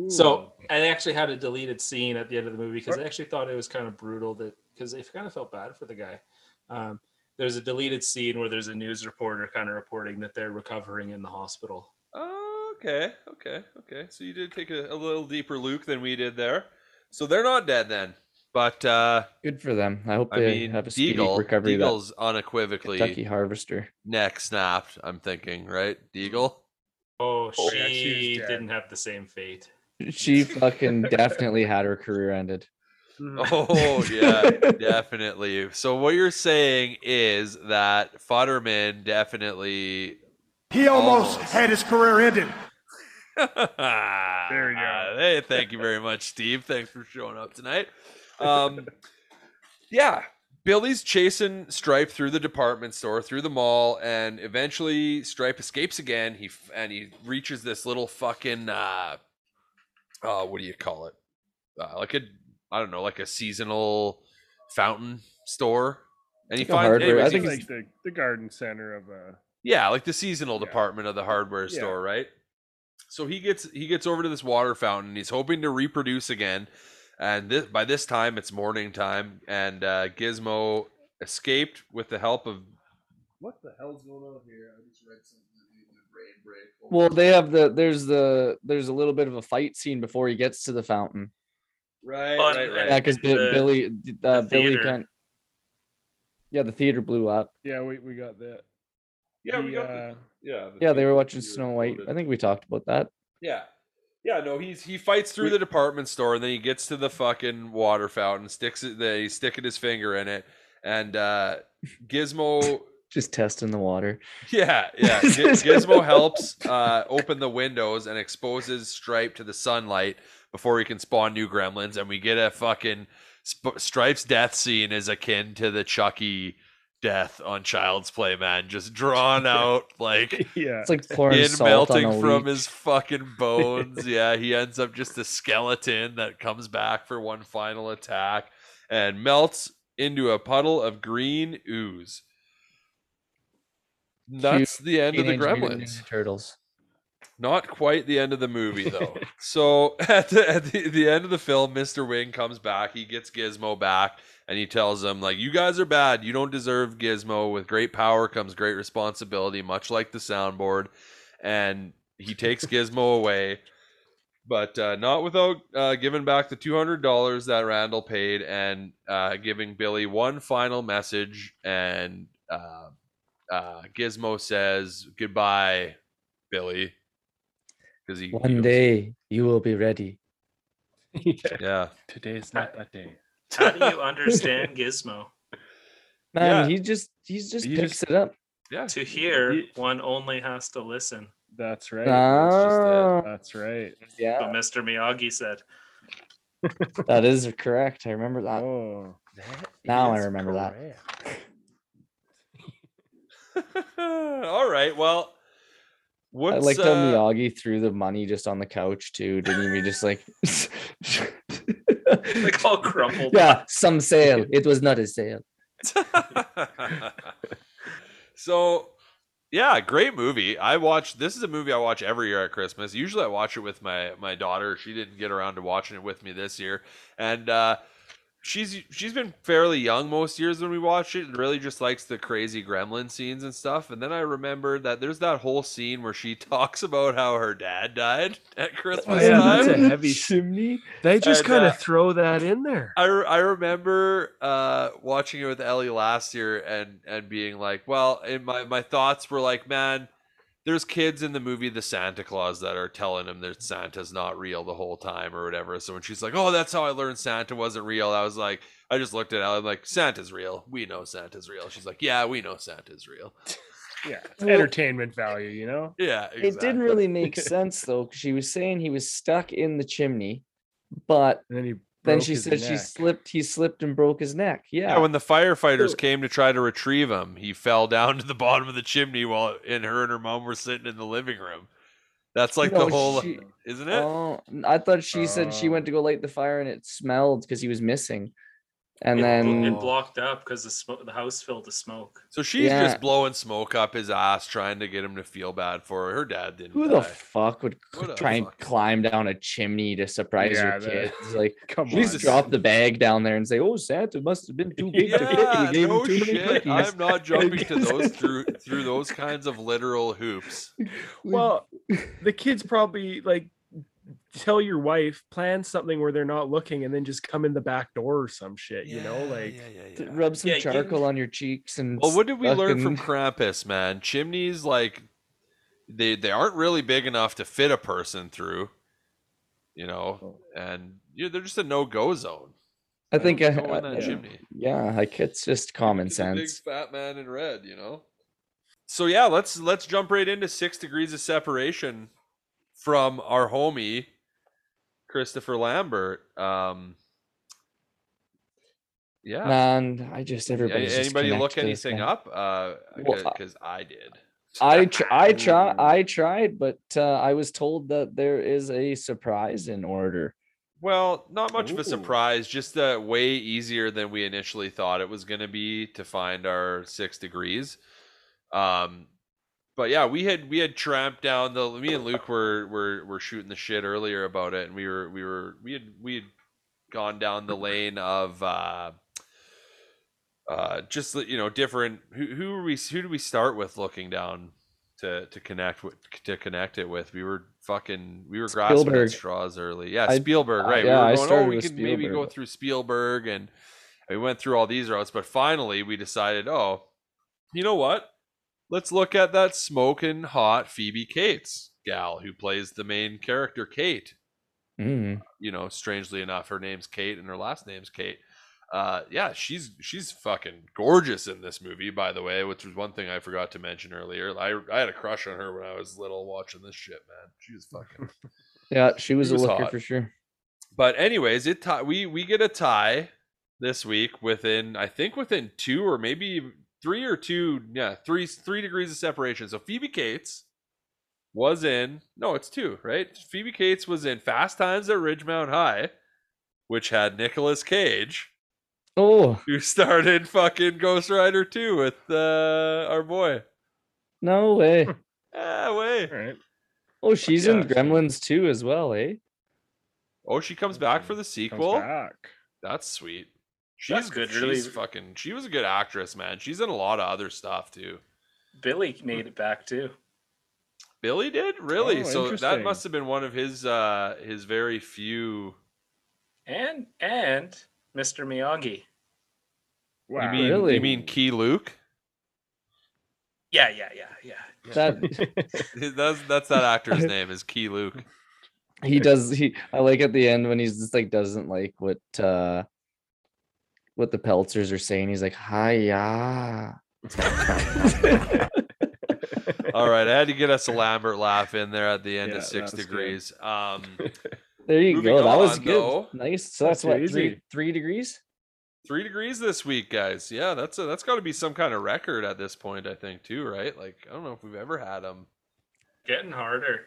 So I actually had a deleted scene at the end of the movie because I actually thought it was kind of brutal that because I kind of felt bad for the guy. Um, there's a deleted scene where there's a news reporter kind of reporting that they're recovering in the hospital. Oh, okay, okay, okay. So you did take a, a little deeper look than we did there. So they're not dead then. But uh Good for them. I hope I they mean, have a speedy Deagle, recovery. Deagle's unequivocally Kentucky Harvester. neck snapped. I'm thinking, right? Deagle. Oh, Oh, she, yeah, she's didn't have the same fate. She fucking definitely had her career ended. Mhm. Oh yeah, definitely. So what you're saying is that Futterman definitely. He almost Almost. had his career ended. there you go. Hey, thank you very much, Steve. Thanks for showing up tonight. Um, yeah, Billy's chasing Stripe through the department store, through the mall, and eventually Stripe escapes again. He f- and he reaches this little fucking uh, uh, what do you call it? Uh, like a I don't know, like a seasonal fountain store. And he Like a hardware- I anyways, he think finds- like the, the garden center of uh yeah, like the seasonal Yeah. department of the hardware Yeah. store, right? So he gets he gets over to this water fountain. He's hoping to reproduce again, and this, by this time it's morning time, and uh, Gizmo escaped with the help of what the hell's going on here? I just read something that made my brain break. Well, they have the there's the there's a little bit of a fight scene before he gets to the fountain. Right, Fun, right, right. Yeah, because The- Billy uh, the Billy theater. kind. Yeah, the theater blew up. yeah we, we got that yeah, we He, got the, uh, yeah, the Yeah, they were watching theater Snow White. loaded. I think we talked about that. Yeah. Yeah, no, he's he fights through We- the department store and then he gets to the fucking water fountain, sticks it there, he's sticking his finger in it, and uh Gizmo Just testing the water. Yeah, yeah. Gi- Gizmo helps uh open the windows and exposes Stripe to the sunlight before he can spawn new gremlins, and we get a fucking Sp- Stripe's death scene is akin to the Chucky death on Child's Play, man. Just drawn out like yeah It's like pouring skin salt on melting a from leech. his fucking bones. yeah, he ends up just a skeleton that comes back for one final attack and melts into a puddle of green ooze. That's the end of the Gremlins. Turtles. Not quite the end of the movie though. so at the at the, the end of the film, Mr. Wing comes back. He gets Gizmo back, and he tells them like, "You guys are bad. You don't deserve Gizmo. With great power comes great responsibility, much like the soundboard." And he takes Gizmo away, but uh, not without uh, giving back the two hundred dollars that Randall paid, and uh, giving Billy one final message. And uh, uh, Gizmo says, "Goodbye, Billy." Because he he One goes- day you will be ready. yeah. today's not that day How do you understand Gizmo? Man, Yeah. he just he's just He picks just- it up. Yeah. To hear, Ye- one only has to listen. that's right that's, just Ah. that's right What Mr. Miyagi said. that is correct. I remember that. oh Now I is remember that. All right. Well, what's I liked how uh, Miyagi threw the money just on the couch too. Didn't he just like Like all crumpled. Yeah, some sale. It was not a sale. so yeah great movie i watch this is a movie i watch every year at christmas usually i watch it with my my daughter she didn't get around to watching it with me this year and uh she's she's been fairly young most years when we watch it and really just likes the crazy gremlin scenes and stuff. And then i remember that there's that whole scene where she talks about how her dad died at christmas yeah, time. that's a heavy- chimney. they just And, kind uh, of throw that in there. I, I remember uh, watching it with Ellie last year and and being like, well, in my my thoughts were like, man, there's kids in the movie The Santa Claus that are telling him that Santa's not real the whole time or whatever. So when she's like, oh, that's how I learned Santa wasn't real, I was like, I just looked at Ellie I'm like, Santa's real. We know Santa's real. She's like, yeah, we know Santa's real. yeah it's Well- entertainment value you know Yeah, It didn't really make sense though, because she was saying he was stuck in the chimney, but and then he Then she said she slipped. He slipped and broke his neck. Yeah. Yeah, when the firefighters came to try to retrieve him, he fell down to the bottom of the chimney while and her and her mom were sitting in the living room. That's like No, the whole, she- isn't it? Oh, I thought she said she went um. to go light the fire and it smelled because he was missing, and it, then it blocked up because the smoke, the house filled with smoke. so she's Yeah. just blowing smoke up his ass, trying to get him to feel bad for her. Her dad didn't. who the fuck would c- What a try and climb down a chimney to surprise Yeah, your that- kids? Like, Come please on. drop the bag down there and say, "Oh, Santa it must have been too big to fit. Yeah, and he gave no too shit. cookies." I'm not jumping to those through through those kinds of literal hoops. Well, the kids probably like tell your wife plan something where they're not looking and then just come in the back door or some shit. You know, like yeah, yeah, yeah. Rub some Yeah, you- charcoal on your cheeks and. Well, what did we learn from fucking- Krampus, man? Chimneys like they they aren't really big enough to fit a person through, you know, and you know, they're just a no go zone. I think. don't I, I- that yeah. chimney. Yeah, like it's just common He's a big sense. fat man in red, you know. So yeah, let's let's jump right into six degrees of separation from our homie Christopher Lambert. Um, yeah. Man, I just everybody. Anybody look anything up? Uh, Well, I- because I did. I tr- I try I tried, but uh, I was told that there is a surprise in order. Well, not much of a surprise. Just uh, way easier than we initially thought it was going to be to find our six degrees. Um, but yeah, we had we had tramped down the. Me and Luke were were were shooting the shit earlier about it, and we were we were we had we had gone down the lane of. uh uh just you know different who who were we who do we start with looking down to to connect with to connect it with we were fucking we were grasping at straws early yeah I- spielberg uh, right yeah, we were going oh we could maybe go through spielberg and we went through all these routes but finally we decided oh you know what let's look at that smoking hot phoebe cates gal who plays the main character kate Mm. you know, strangely enough, her name's Kate and her last name's Kate. Uh, yeah, she's she's fucking gorgeous in this movie, by the way, which was one thing I forgot to mention earlier. I I had a crush on her when I was little watching this shit, man. She was fucking. Yeah, she was He a was looker hot. for sure. but anyways, it tie, we we get a tie this week within I think within two or maybe three or two, yeah, three three degrees of separation. So Phoebe Cates was in no, it's two, right? Phoebe Cates was in Fast Times at Ridgemont High, which had Nicolas Cage, Oh who started fucking Ghost Rider 2 with uh, our boy. no way! Ah, way. all right. Oh, she's yeah. in Gremlins too as well, eh? Oh, she comes back for the Comes sequel. back. That's sweet. She's That's good, She's really. fucking. She was a good actress, man. She's in a lot of other stuff too. Billy made it back too. Billy did really. Oh, so that must have been one of his uh his very few. And and Mr. Miyagi. Wow. You mean Really? you mean Keye Luke? Yeah, yeah, yeah, yeah. That that's that's that actor's name is Keye Luke. he does. He I like at the end when he's just like doesn't like what uh what the Peltzers are saying. He's like, "Hiya." All right, I had to get us a Lambert laugh in there at the end Yeah, of six that good. degrees. Um, There you go. That was good. though. Nice. So that's, That's what too three easy. three degrees. three degrees this week, guys. Yeah, that's a, that's got to be some kind of record at this point. I think too, right? Like I don't know if we've ever had them. Getting harder.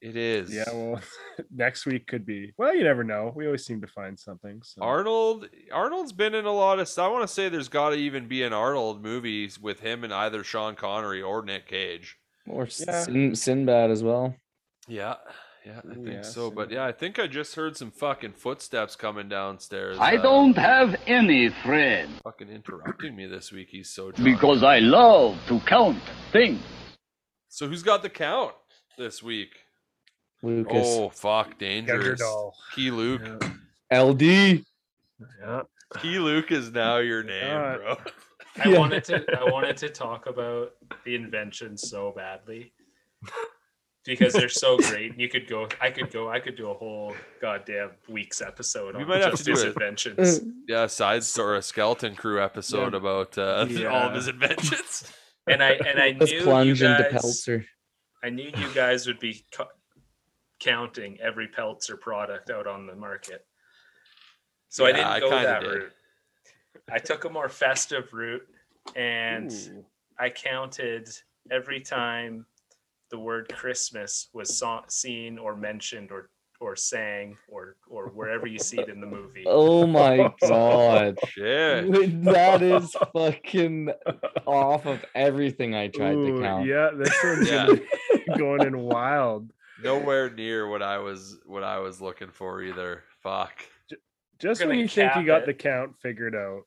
It is. yeah, well, next week could be. Well, you never know. We always seem to find something. So. Arnold Arnold's been in a lot of. I want to say there's got to even be an Arnold movie with him and either Sean Connery or Nick Cage. Or Yeah. Sin, Sinbad as well. Yeah, yeah, I think yeah, so. But yeah, I think I just heard some fucking footsteps coming downstairs. I uh, don't have any friend fucking interrupting me this week. He's so drunk. because I love to count things. So who's got the count this week? Lucas. Oh fuck, dangerous. Keye Luke. Yeah. LD. yeah. Keye Luke is now your name, Uh, bro. I Yeah. wanted to I wanted to talk about the inventions so badly. Because they're so great. You could go I could go I could do a whole goddamn week's episode We on might have to do his it. inventions. Yeah, side story, a skeleton crew episode about uh, all of his inventions. And I and I Let's knew plunge you into guys, Peltzer. I knew you guys would be co- counting every Peltzer product out on the market. So I didn't go kinda that did. route. I took a more festive route and Ooh. I counted every time the word Christmas was saw, seen or mentioned or or sang or or wherever you see it in the movie. Oh my god. Shit. that is fucking off of everything I tried to count. Yeah, this one's Yeah. going in wild. Nowhere near what I was what I was looking for either. Fuck. Just gonna when you think you got it. the count figured out.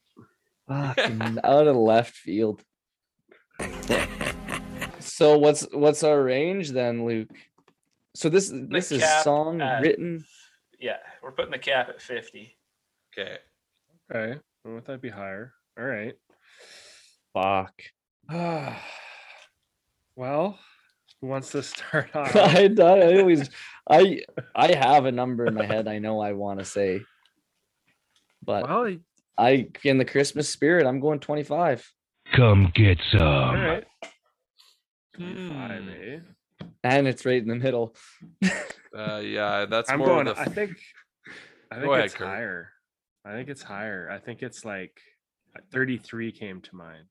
Fucking out of left field. so what's what's our range then, Luke? So this this is song at- written. Yeah, we're putting the cap at 50. Okay. Okay. Well, would that be higher? All right. Fuck. well, who wants to start off? I, I always I I have a number in my head I know I want to say. But well, I in the Christmas spirit, I'm going 25. Come get some. right. Hmm. Five, eh? And it's right in the middle. Uh, yeah, that's I'm more going. of the I think. I think ahead, it's Kurt. higher. I think it's higher. I think it's like 33 came to mind.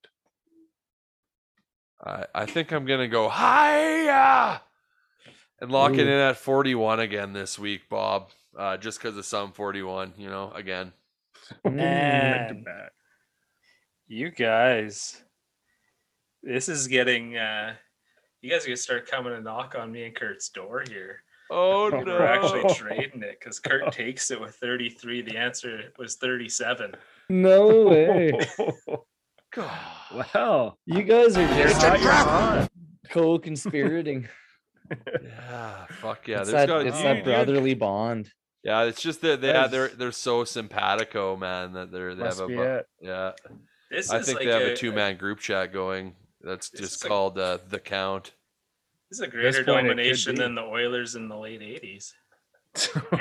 I, I think I'm gonna go higher and lock it in at 41 again this week, Bob. Uh, just because of some 41, you know, again. Back to Man, you guys, this is getting. uh You guys are gonna start coming and knock on me and Kurt's door here. Oh no. no! We're actually trading it because Kurt takes it with 33. The answer was 37. No way. well, You guys are just hot, you're co-conspirating. yeah, fuck yeah. it's There's that, got it's you- that brotherly bond. Yeah, it's just that they yeah, they're they're so simpatico, man. That they're they Must have a it. yeah. This I is think like they have a, two man group chat going. That's just is like- called uh, the count. This is a greater point, domination than the Oilers in the late 80s. Kurt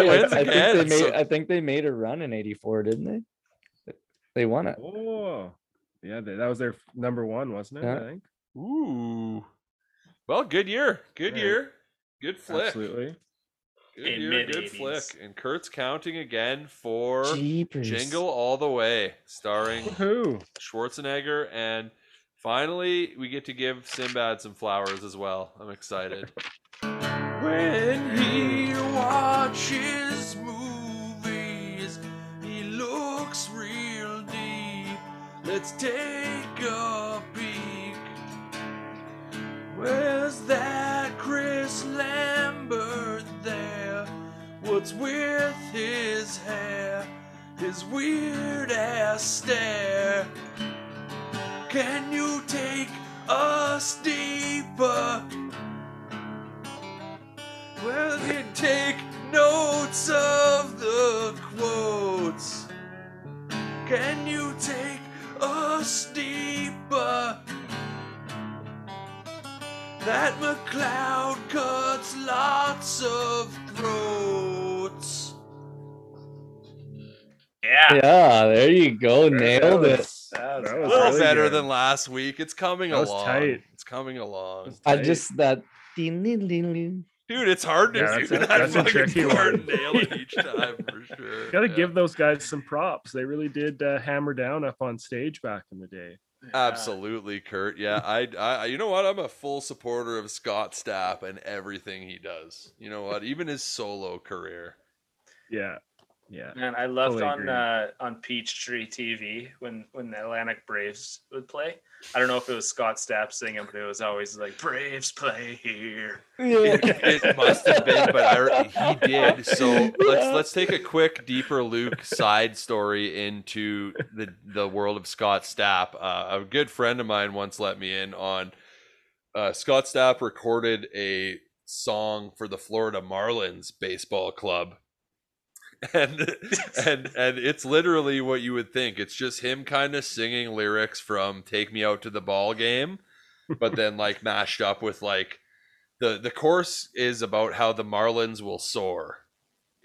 I, wins I think they made so- I think they made a run in 84, didn't they? They won it. oh, yeah, that was their number one, wasn't it? I think. Ooh. Well, good year. Good Yeah. year. Good flick. Absolutely. Good In year. Good mid-eighties. flick. And Kurt's counting again for Jeepers. Jingle All the Way, starring Woohoo! Schwarzenegger. And finally, we get to give Sinbad some flowers as well. I'm excited. when he watches Let's take a peek. Where's that Chris Lambert there? What's with his hair? His weird ass stare. Can you take us deeper? Well, you take notes of the quotes. Can you take us deeper? That MacLeod cuts lots of throats. Yeah. Yeah, there you go. Nailed That it. That A was That was little really better good. than last week. It's coming That was along. tight. It's coming along. I just that ding, ding, ding, ding. Dude, it's hard to Yeah, do that's that that's a fucking tricky one. nail it each time for sure. Gotta Yeah. give those guys some props. They really did uh, hammer down up on stage back in the day. Absolutely, Kurt. Yeah, I, I, you know what? I'm a full supporter of Scott Stapp and everything he does. You know what? Even his solo career. Yeah, yeah. Man, I loved Fully on agree. uh, on Peachtree TV when when the Atlanta Braves would play. I don't know if it was Scott Stapp singing, but it was always like Braves play here. It, it must have been, but I, he did. So let's let's take a quick, deeper Luke side story into the the world of Scott Stapp. Uh, a good friend of mine once let me in on. Uh, Scott Stapp recorded a song for the Florida Marlins baseball club, and and and it's literally what you would think. It's just him kind of singing lyrics from "Take Me Out to the Ball Game," but then like mashed up with like the the course is about how the Marlins will soar.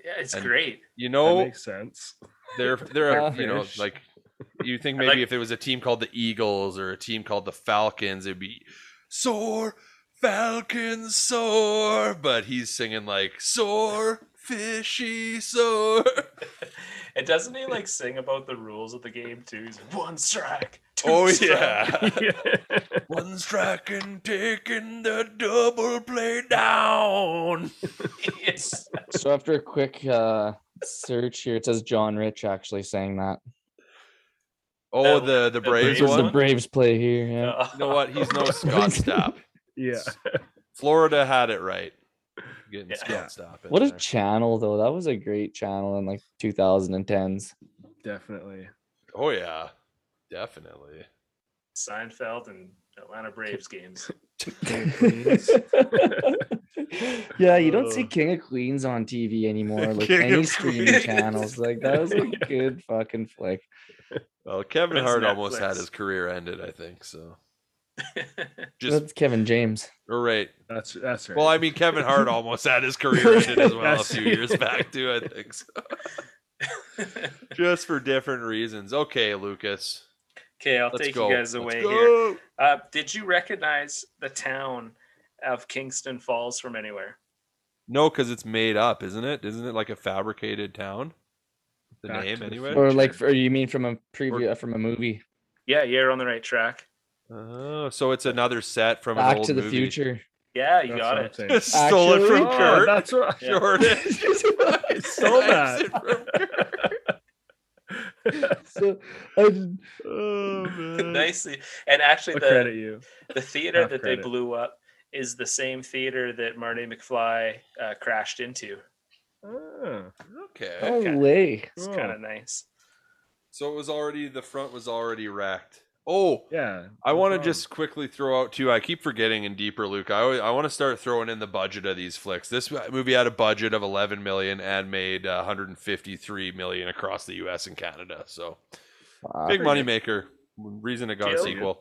Yeah, it's And- great. You That know, makes sense. they're they're you know like you think maybe like- if it was a team called the Eagles or a team called the Falcons, it'd be soar Falcons soar, but he's singing like soar fishy sword. And doesn't he like sing about the rules of the game too? He's like, one strike. Two Oh strike." yeah. One strike and taking the double play down. Yes. So after a quick uh, search here, it says John Rich actually saying that. Oh, Uh, the the the Braves Braves This the. Braves play here. Yeah. Uh, You know what? He's no Scott Stapp. yeah. Florida had it right. Getting Yeah. Scott Stapp. in What a there. channel though. That was a great channel in like 2010s. Definitely. Oh yeah, definitely. Seinfeld and Atlanta Braves games. yeah, you don't see King of Queens on TV anymore. Like King any streaming Queens. channels. Like that was a good fucking flick. Well, Kevin That's Hart almost had his career ended. I think so. Just That's Kevin James. or right. That's that's right. Well, I mean, Kevin Hart almost had his career ended as well a few years back too. I think so. Just for different reasons. Okay, Lucas. okay, I'll Let's take go. you guys away here. Uh, did you recognize the town of Kingston Falls from anywhere? No, because it's made up, isn't it? Isn't it like a fabricated town? The Back name, to anyway. Or like Future. for you mean from a preview from a movie? Yeah, you're on the right track. Oh, so it's another set from an Back old to the movie. future. Yeah, you That's got what it. I'm saying. Stole it from Actually? Oh, Kurt. that's what Yeah. Jordan. I stole that. It from Kurt. so I did- Oh man. Nicely. And actually, I'll the, credit you. the theater Half that credit. they blew up is the same theater that Marty McFly uh, crashed into. Ah, Okay. no way. It's Oh. kind of nice. So it was already the front was already wrecked. Oh, yeah. I want to just quickly throw out too. I keep forgetting in deeper, Luke. I always, I want to start throwing in the budget of these flicks. This movie had a budget of 11 million and made uh, 153 million across the U.S. and Canada. So Fuck. big money maker. Reason it got a sequel.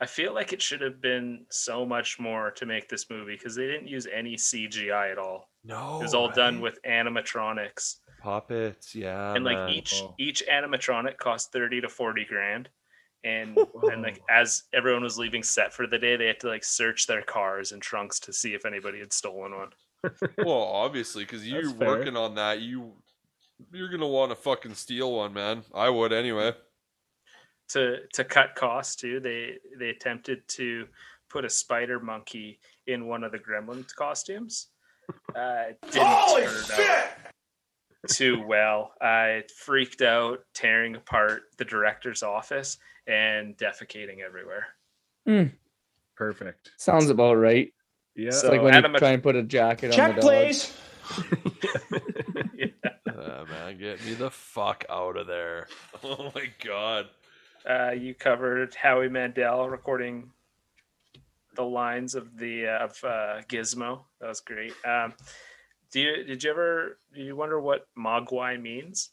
I feel like it should have been so much more to make this movie because they didn't use any CGI at all. No, It was all done with animatronics. puppets. Yeah, and like man. each Oh. each animatronic cost 30 to 40 grand and and like as everyone was leaving set for the day they had to like search their cars and trunks to see if anybody had stolen one well, obviously, because you're working on that, you you're gonna want to fucking steal one, man. I would anyway. to to cut costs too they they attempted to put a spider monkey in one of the gremlin costumes uh it didn't Holy turn shit! out too well i freaked out tearing apart the director's office and defecating everywhere Perfect. Sounds about right. Yeah. It's So like when you animat- try and put a jacket on Check, the dog. please. Yeah. Uh, man, get me the fuck out of there. Oh my god. Uh, you covered Howie Mandel recording the lines of the uh, of uh, Gizmo. That was great. Um, do you did you ever do you wonder what Mogwai means?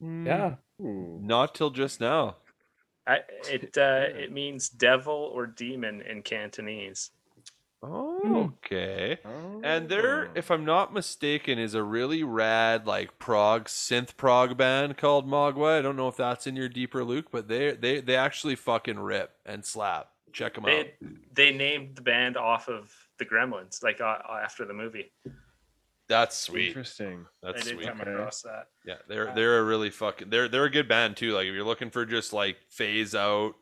Yeah. Ooh. Not till just now. I, it uh, it means devil or demon in Cantonese. Oh, okay. And there, if I'm not mistaken, is a really rad like prog synth prog band called Mogwai. I don't know if that's in your deeper Luke, but they they they actually fucking rip and slap. Check them out. They they named the band off of the Gremlins, like uh, after the movie. That's sweet. Interesting. That's I That's did sweet. come Okay. across that. Yeah, they're they're a really fucking they're they're a good band too. Like if you're looking for just like phase out,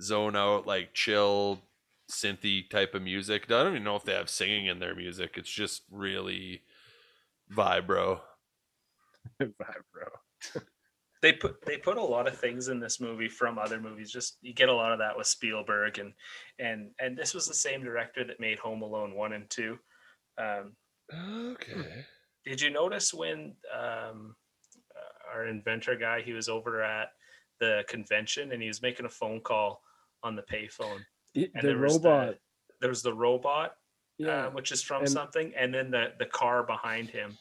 zone out, like chill, synthy type of music. I don't even know if they have singing in their music. It's just really vibro. Vibro. they put they put a lot of things in this movie from other movies just you get a lot of that with spielberg and and and this was the same director that made home alone one and two um, Okay. did you notice when um, uh, our inventor guy he was over at the convention and he was making a phone call on the payphone Y- and The there robot. the, there was the robot yeah. uh, which is from and- something, and then the the car behind him,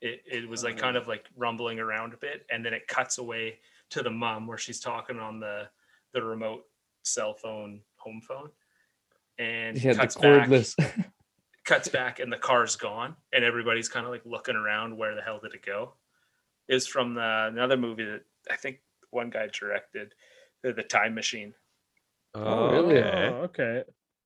it, it was like Oh. kind of like rumbling around a bit, and then it cuts away to the mom where she's talking on the the remote cell phone home phone, and Yeah, the cuts back, cordless. cuts back, and the car's gone, and everybody's kind of like looking around, where the hell did it go? is from the, another movie that I think one guy directed, the, the Time Machine. Oh, really? Oh, okay.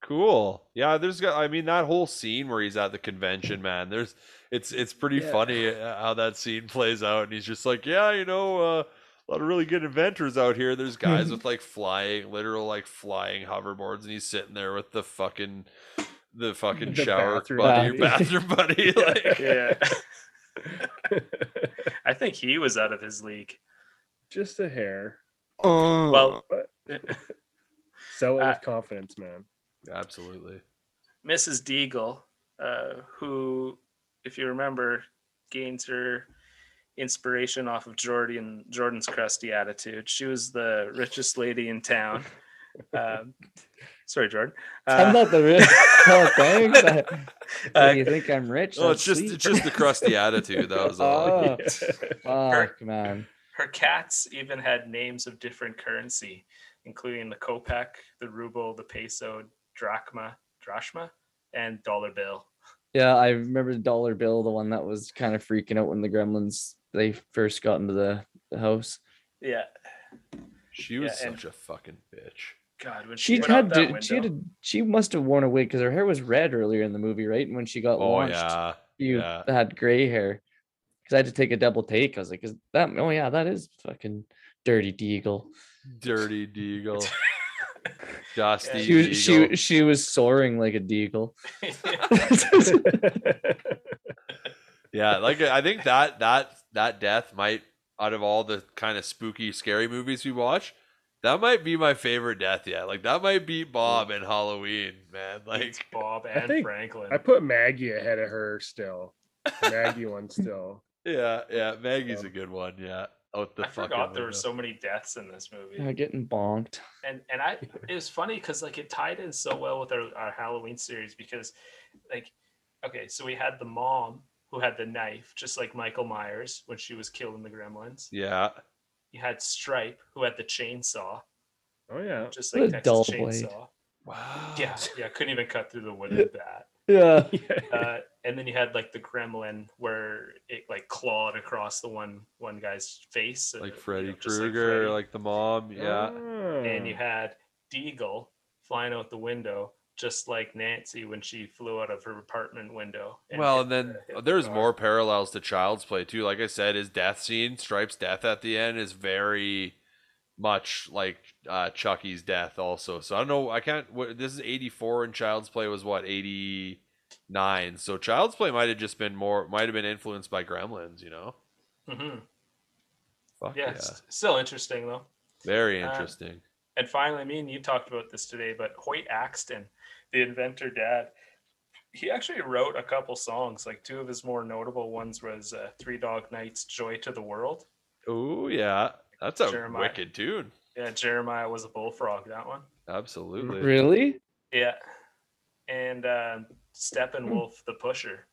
Oh, okay. Cool. Yeah, there's got I mean that whole scene where he's at the convention, man. There's it's it's pretty Yeah. funny uh, how that scene plays out and he's just like, "Yeah, you know, uh, a lot of really good inventors out here. There's guys with like flying, literal like flying hoverboards and he's sitting there with the fucking the fucking The shower bathroom buddy, buddy. bathroom buddy. like, yeah. I think he was out of his league. Just a hair. Well, Sell it Uh, with confidence, man. Absolutely. Mrs. Deagle, uh, who, if you remember, gains her inspiration off of Jordan Jordan's crusty attitude. She was the richest lady in town. Um, sorry, Jordan. I'm Uh, not the rich. Oh, thanks. I, uh, you think I'm rich? Oh, it's just sweet. it's just the crusty attitude. That was all. Oh, fuck, man. her cats even had names of different currency, including the kopeck, the ruble, the peso, drachma, drachma, and dollar bill. Yeah, I remember the dollar bill, the one that was kind of freaking out when the gremlins they first got into the, the house. Yeah. She was Yeah, such a fucking bitch. God, when she, She had that to, she had to, she must have worn a wig because her hair was red earlier in the movie, right? And when she got Oh launched, yeah. you yeah. had gray hair. Because I had to take a double take. I was like, "Is that? Oh yeah, that is fucking dirty Deagle." Dirty Deagle. Dusty She was she she was soaring like a Deagle. Yeah, like I think that that that death might out of all the kind of spooky scary movies we watch, that might be my favorite death yet. Like that might beat Bob in Halloween, man. It's Like Bob and think Franklin. I put Maggie ahead of her still. Maggie one still. yeah, yeah, Maggie's a good one, yeah. Out the I fucking forgot there were so many deaths in this movie. Yeah, getting bonked. and and I it was funny because like it tied in so well with our, our Halloween series because like okay so we had the mom who had the knife just like Michael Myers when she was killing the gremlins Yeah. you had Stripe who had the chainsaw Oh yeah. just like a Texas dull chainsaw blade. Wow. yeah yeah couldn't even cut through the wood with that Yeah. uh, and then you had like the gremlin where it like clawed across the one one guy's face uh, Like you Freddy know, just like like, the mom. Yeah. and you Oh. had Deagle flying out the window, just like Nancy when she flew out of her apartment window. Well, and then the- hit the there's more parallels to Child's Play too. Like I said, his death scene, Stripe's death at the end, is very much like uh, Chucky's death, also. So I don't know. I can't. What, this is '84, and Child's Play was what '89. So Child's Play might have just been more, might have been influenced by Gremlins. You know? Mm-hmm. Fuck Yeah, still interesting though. Very Uh, interesting. And finally, me and you talked about this today, but Hoyt Axton, the inventor dad, he actually wrote a couple songs. Like two of his more notable ones was uh, Three Dog Night's "Joy to the World." Oh yeah, that's a Jeremiah. wicked tune. Yeah, Jeremiah was a bullfrog. That one. Absolutely. Really? Yeah, and uh, Steppenwolf, the Pusher.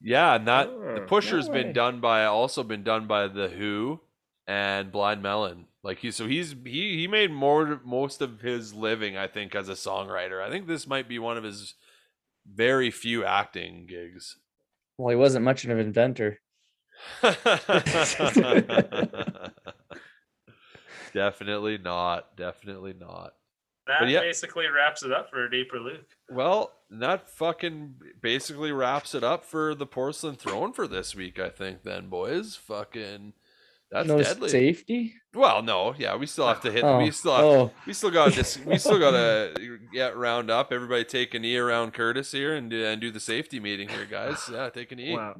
Yeah, and that the Oh, pusher's no been done by also been done by the Who and Blind Melon. Like he so he's he he made more most of his living I think as a songwriter. I think this might be one of his very few acting gigs. Well, he wasn't much of an inventor. definitely not. Definitely not. That yeah- basically wraps it up for a Deeper Luke. Well, that fucking basically wraps it up for the porcelain throne for this week, I think, then, boys. Fucking that's no deadly. safety. Well, no, yeah, we still have to hit. Oh, we still have, oh, we still got this. We still got to get round up. Everybody take a knee around Curtis here and do, and do the safety meeting here, guys. Yeah, take a knee. Wow.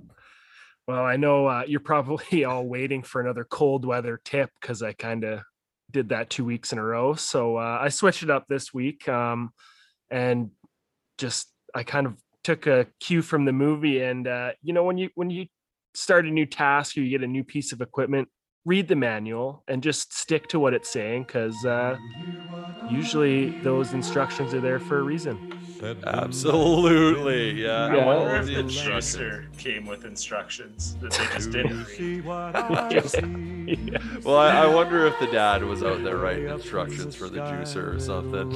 Well, I know uh, you're probably all waiting for another cold weather tip because I kind of did that two weeks in a row. So uh, I switched it up this week, um, and just I kind of took a cue from the movie. And uh, you know, when you when you start a new task or you get a new piece of equipment, read the manual and just stick to what it's saying because uh, usually those instructions are there for a reason. Absolutely, yeah. I wonder if the the instructions. juicer came with instructions that they just didn't read. Well, I, I wonder if the dad was out there writing instructions for the juicer or something.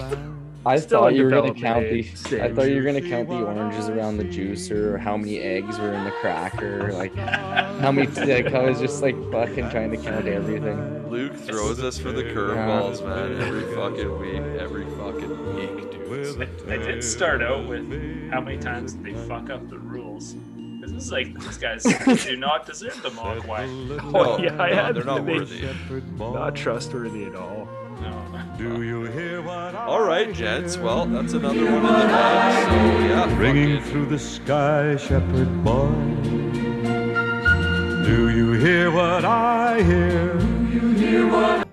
I Still thought you were gonna count the. stage. I thought you were gonna count the oranges around the juicer, or how many eggs were in the cracker, like how many. Like I was just like fucking trying to count everything. Luke throws us for the curveballs, man, every fucking week, every fucking week, dude. I did start out with how many times they fuck up the rules. This is like these guys do not deserve the Mogwai. Oh, No, yeah, I had they're not they- worthy. Not trustworthy at all. No. Do you hear what All right, gents. Well, that's another one in the bag. So yeah, Ringing fucking- through the sky, shepherd boy. Do you hear what I hear?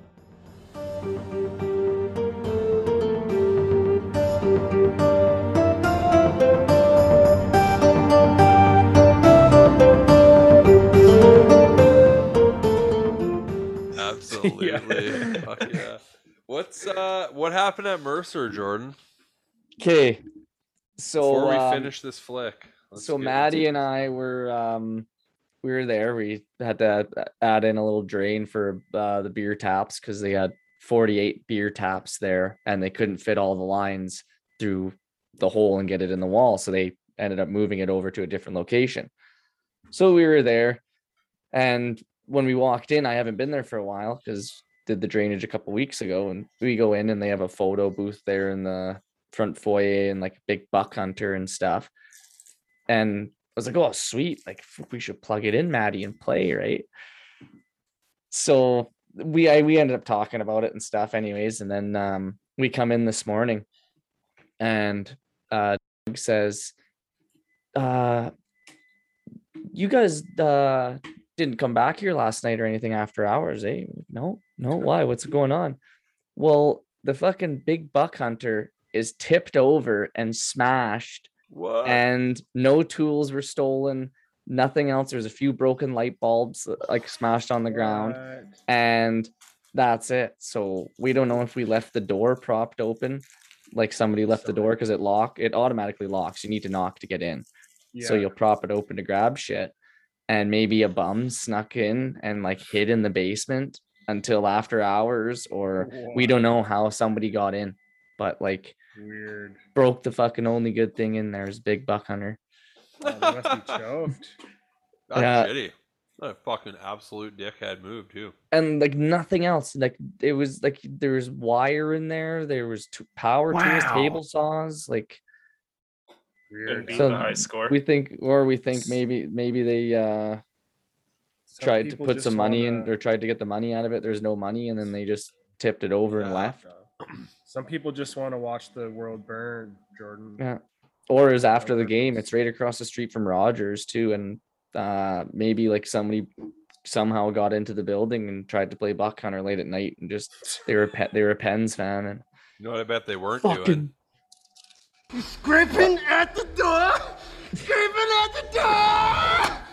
Absolutely. Fuck yeah. What's uh what happened at Mercer, Jordan? Okay, so Before we um, finish this flick. so Maddie and I were um we were there. We had to add- add in a little drain for uh, the beer taps because they had 48 beer taps there and they couldn't fit all the lines through the hole and get it in the wall. So they ended up moving it over to a different location. So we were there and when we walked in, I haven't been there for a while because did the drainage a couple weeks ago and we go in and they have a photo booth there in the front foyer and like a big buck hunter and stuff. And I was like, oh, sweet. Like we should plug it in, Maddie, and play, right? So we I, we ended up talking about it and stuff, anyways. And then um, we come in this morning, and uh, says, uh, "You guys uh, didn't come back here last night or anything after hours, eh?" No, no. Why? What's going on? Well, the fucking big buck hunter is tipped over and smashed What? and no tools were stolen nothing else there's a few broken light bulbs uh, like smashed on the ground and that's it so we don't know if we left the door propped open like somebody left the door because it lock it automatically locks you need to knock to get in so you'll prop it open to grab shit and maybe a bum snuck in and like hid in the basement until after hours or we don't know how somebody got in but like Weird. broke the fucking only good thing in there is big buck hunter Oh, they must be choked. That's Yeah. shitty. What a fucking absolute dickhead move too. and like nothing else like it was like there was wire in there there was t- power tools Wow. table saws like Couldn't beat So the high score. we think or we think maybe maybe they uh Some tried to people put just some money in wanna- or tried to get the money out of it there's no money and then they just tipped it over and Yeah. left Some people just want to watch the world burn, Jordan. Yeah. or is after the game it's right across the street from rogers too and uh maybe like somebody somehow got into the building and tried to play buck hunter late at night and just they were pe- they were a pens fan and You know what I bet they weren't doing? fucking Scraping at the door! Scraping at the door!